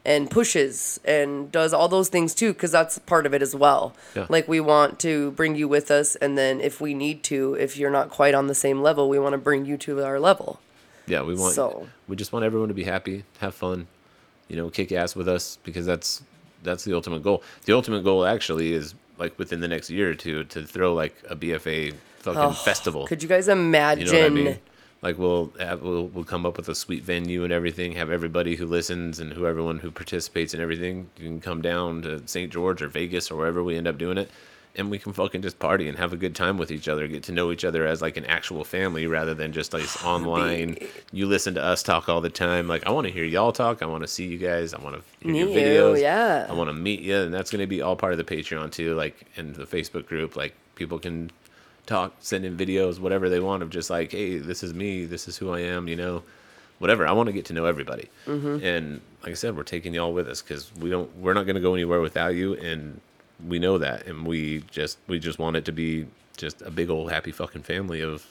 and pushes and does all those things too, because that's part of it as well. Yeah. Like we want to bring you with us, and then if we need to, if you're not quite on the same level, we want to bring you to our level. Yeah, we want So- we just want everyone to be happy, have fun, you know, kick ass with us because that's that's the ultimate goal. The ultimate goal actually is like within the next year or two to throw like a BFA fucking festival. Oh, Could you guys imagine? You know what I mean? Like we'll have, we'll we'll come up with a sweet venue and everything. Have everybody who listens and who everyone who participates and everything. You can come down to St. George or Vegas or wherever we end up doing it, and we can fucking just party and have a good time with each other. Get to know each other as like an actual family rather than just like online. You listen to us talk all the time. Like I want to hear y'all talk. I want to see you guys. I want to hear your Meet you, videos. yeah. I want to meet you, and that's going to be all part of the Patreon too. Like in the Facebook group, like people can talk, send in videos, whatever they want of just like, hey, this is me, this is who I am, you know, whatever. I want to get to know everybody, Mm-hmm. and like I said, we're taking y'all with us because we don't, we're not going to go anywhere without you, and we know that, and we just, we just want it to be just a big old happy fucking family of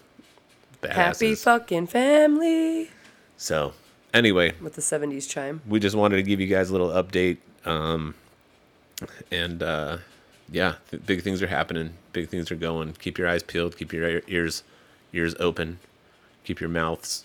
badasses. Happy fucking family so anyway, with the '70s chime. we just wanted to give you guys a little update. Um, and uh, yeah, th- big things are happening. Big things are going. Keep your eyes peeled. Keep your ears ears open. Keep your mouths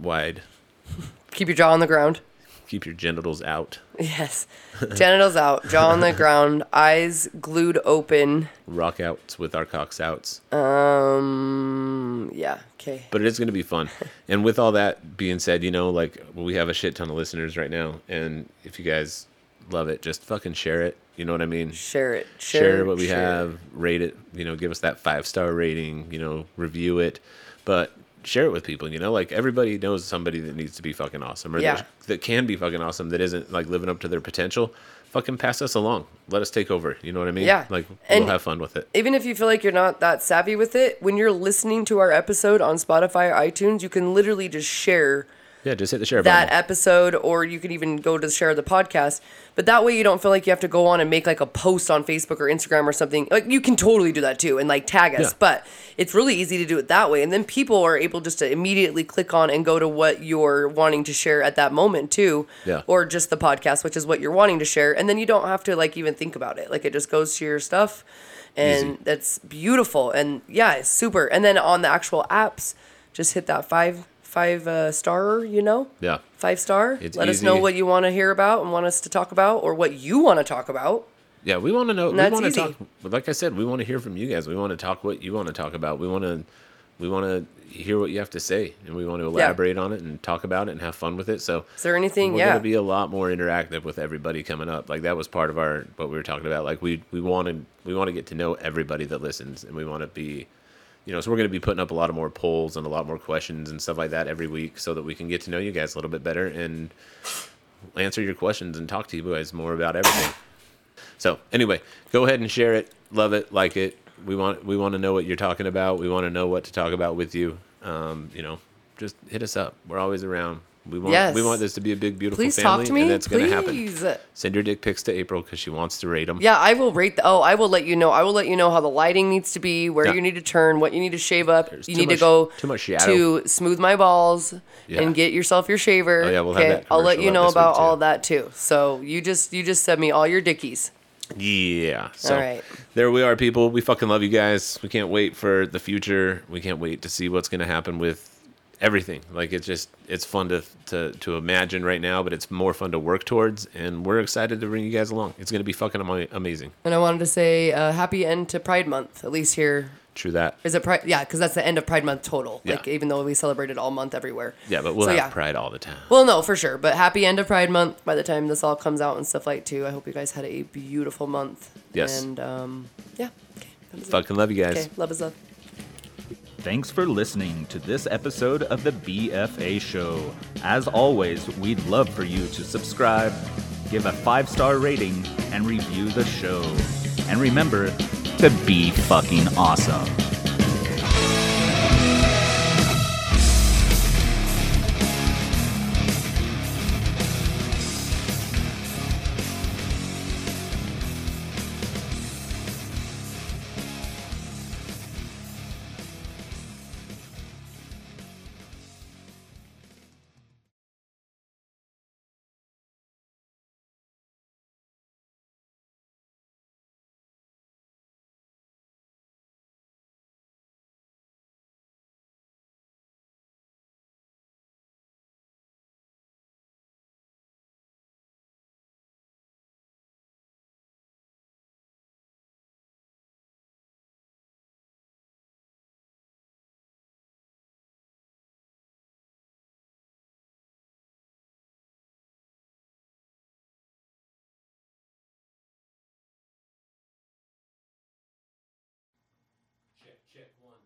wide. Keep your jaw on the ground. Keep your genitals out. Yes. Genitals out, jaw on the ground, eyes glued open. Rock outs with our cocks outs. Um, yeah, okay. But it is going to be fun. and with all that being said, you know, like we have a shit ton of listeners right now, and if you guys love it, just fucking share it. You know what I mean? Share it. share, Share, what we share. have, rate it, you know, give us that five star rating, you know, review it, but share it with people, you know, like everybody knows somebody that needs to be fucking awesome or Yeah. that, that can be fucking awesome that isn't like living up to their potential. Fucking pass us along. Let us take over. You know what I mean? Yeah. Like And- we'll have fun with it. Even if you feel like you're not that savvy with it, when you're listening to our episode on Spotify or iTunes, you can literally just share Yeah, just hit the share button. that button. episode or you can even go to the share of the podcast but that way you don't feel like you have to go on and make like a post on facebook or instagram or something like you can totally do that too and like tag us Yeah. but it's really easy to do it that way and then people are able just to immediately click on and go to what you're wanting to share at that moment too Yeah. or just the podcast which is what you're wanting to share and then you don't have to like even think about it like it just goes to your stuff and Easy. that's beautiful and yeah it's super and then on the actual apps just hit that five five uh, star you know yeah. five star. It's Let us know what you want to hear about and want us to talk about, or what you want to talk about. Yeah, we want to know. We that's want to talk. Like I said, we want to hear from you guys. We want to talk what you want to talk about. We want to, we want to hear what you have to say, and we want to elaborate on it and talk about it and have fun with it. So, Is there anything? we're yeah. gonna be a lot more interactive with everybody coming up. Like that was part of our what we were talking about. Like we we want to we want to get to know everybody that listens, and we want to be you know, so we're going to be putting up a lot of more polls and a lot more questions and stuff like that every week so that we can get to know you guys a little bit better and answer your questions and talk to you guys more about everything. So anyway, go ahead and share it, love it, like it. We want we want to know what you're talking about. We want to know what to talk about with you. Um, you know, just hit us up. We're always around. We want Yes. we want this to be a big beautiful Please family, talk to me. and that's going to happen. Please. Send your dick pics to April because she wants to rate them. Yeah, I will rate. The, oh, I will let you know. I will let you know how the lighting needs to be, where Yeah. you need to turn, what you need to shave up. There's you need much- to go too much shadow. to smooth my balls Yeah. and get yourself your shaver. Oh, yeah, we'll have that I'll let you know about all that too. So you just you just send me all your dickies. Yeah. So All right. there we are, people. We fucking love you guys. We can't wait for the future. We can't wait to see what's going to happen with everything. Like it's just it's fun to to to imagine right now, but it's more fun to work towards. And we're excited to bring you guys along. It's going to be fucking ama- amazing. And I wanted to say uh, happy end to Pride Month. At least here True that. is it Pride? Yeah, because that's the end of Pride Month total. Yeah. Like even though we celebrated all month everywhere. Yeah, but we'll So, have yeah. pride all the time. Well, no, for sure. But happy end of Pride Month by the time this all comes out and stuff like too. I hope you guys had a beautiful month. Yes. And um, yeah. Okay. was it. Fucking love you guys. Okay. Love is love. Thanks for listening to this episode of the BFA Show. As always, we'd love for you to subscribe, give a five star rating, and review the show. And remember to be fucking awesome.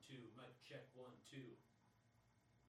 Two, mic check, one, two.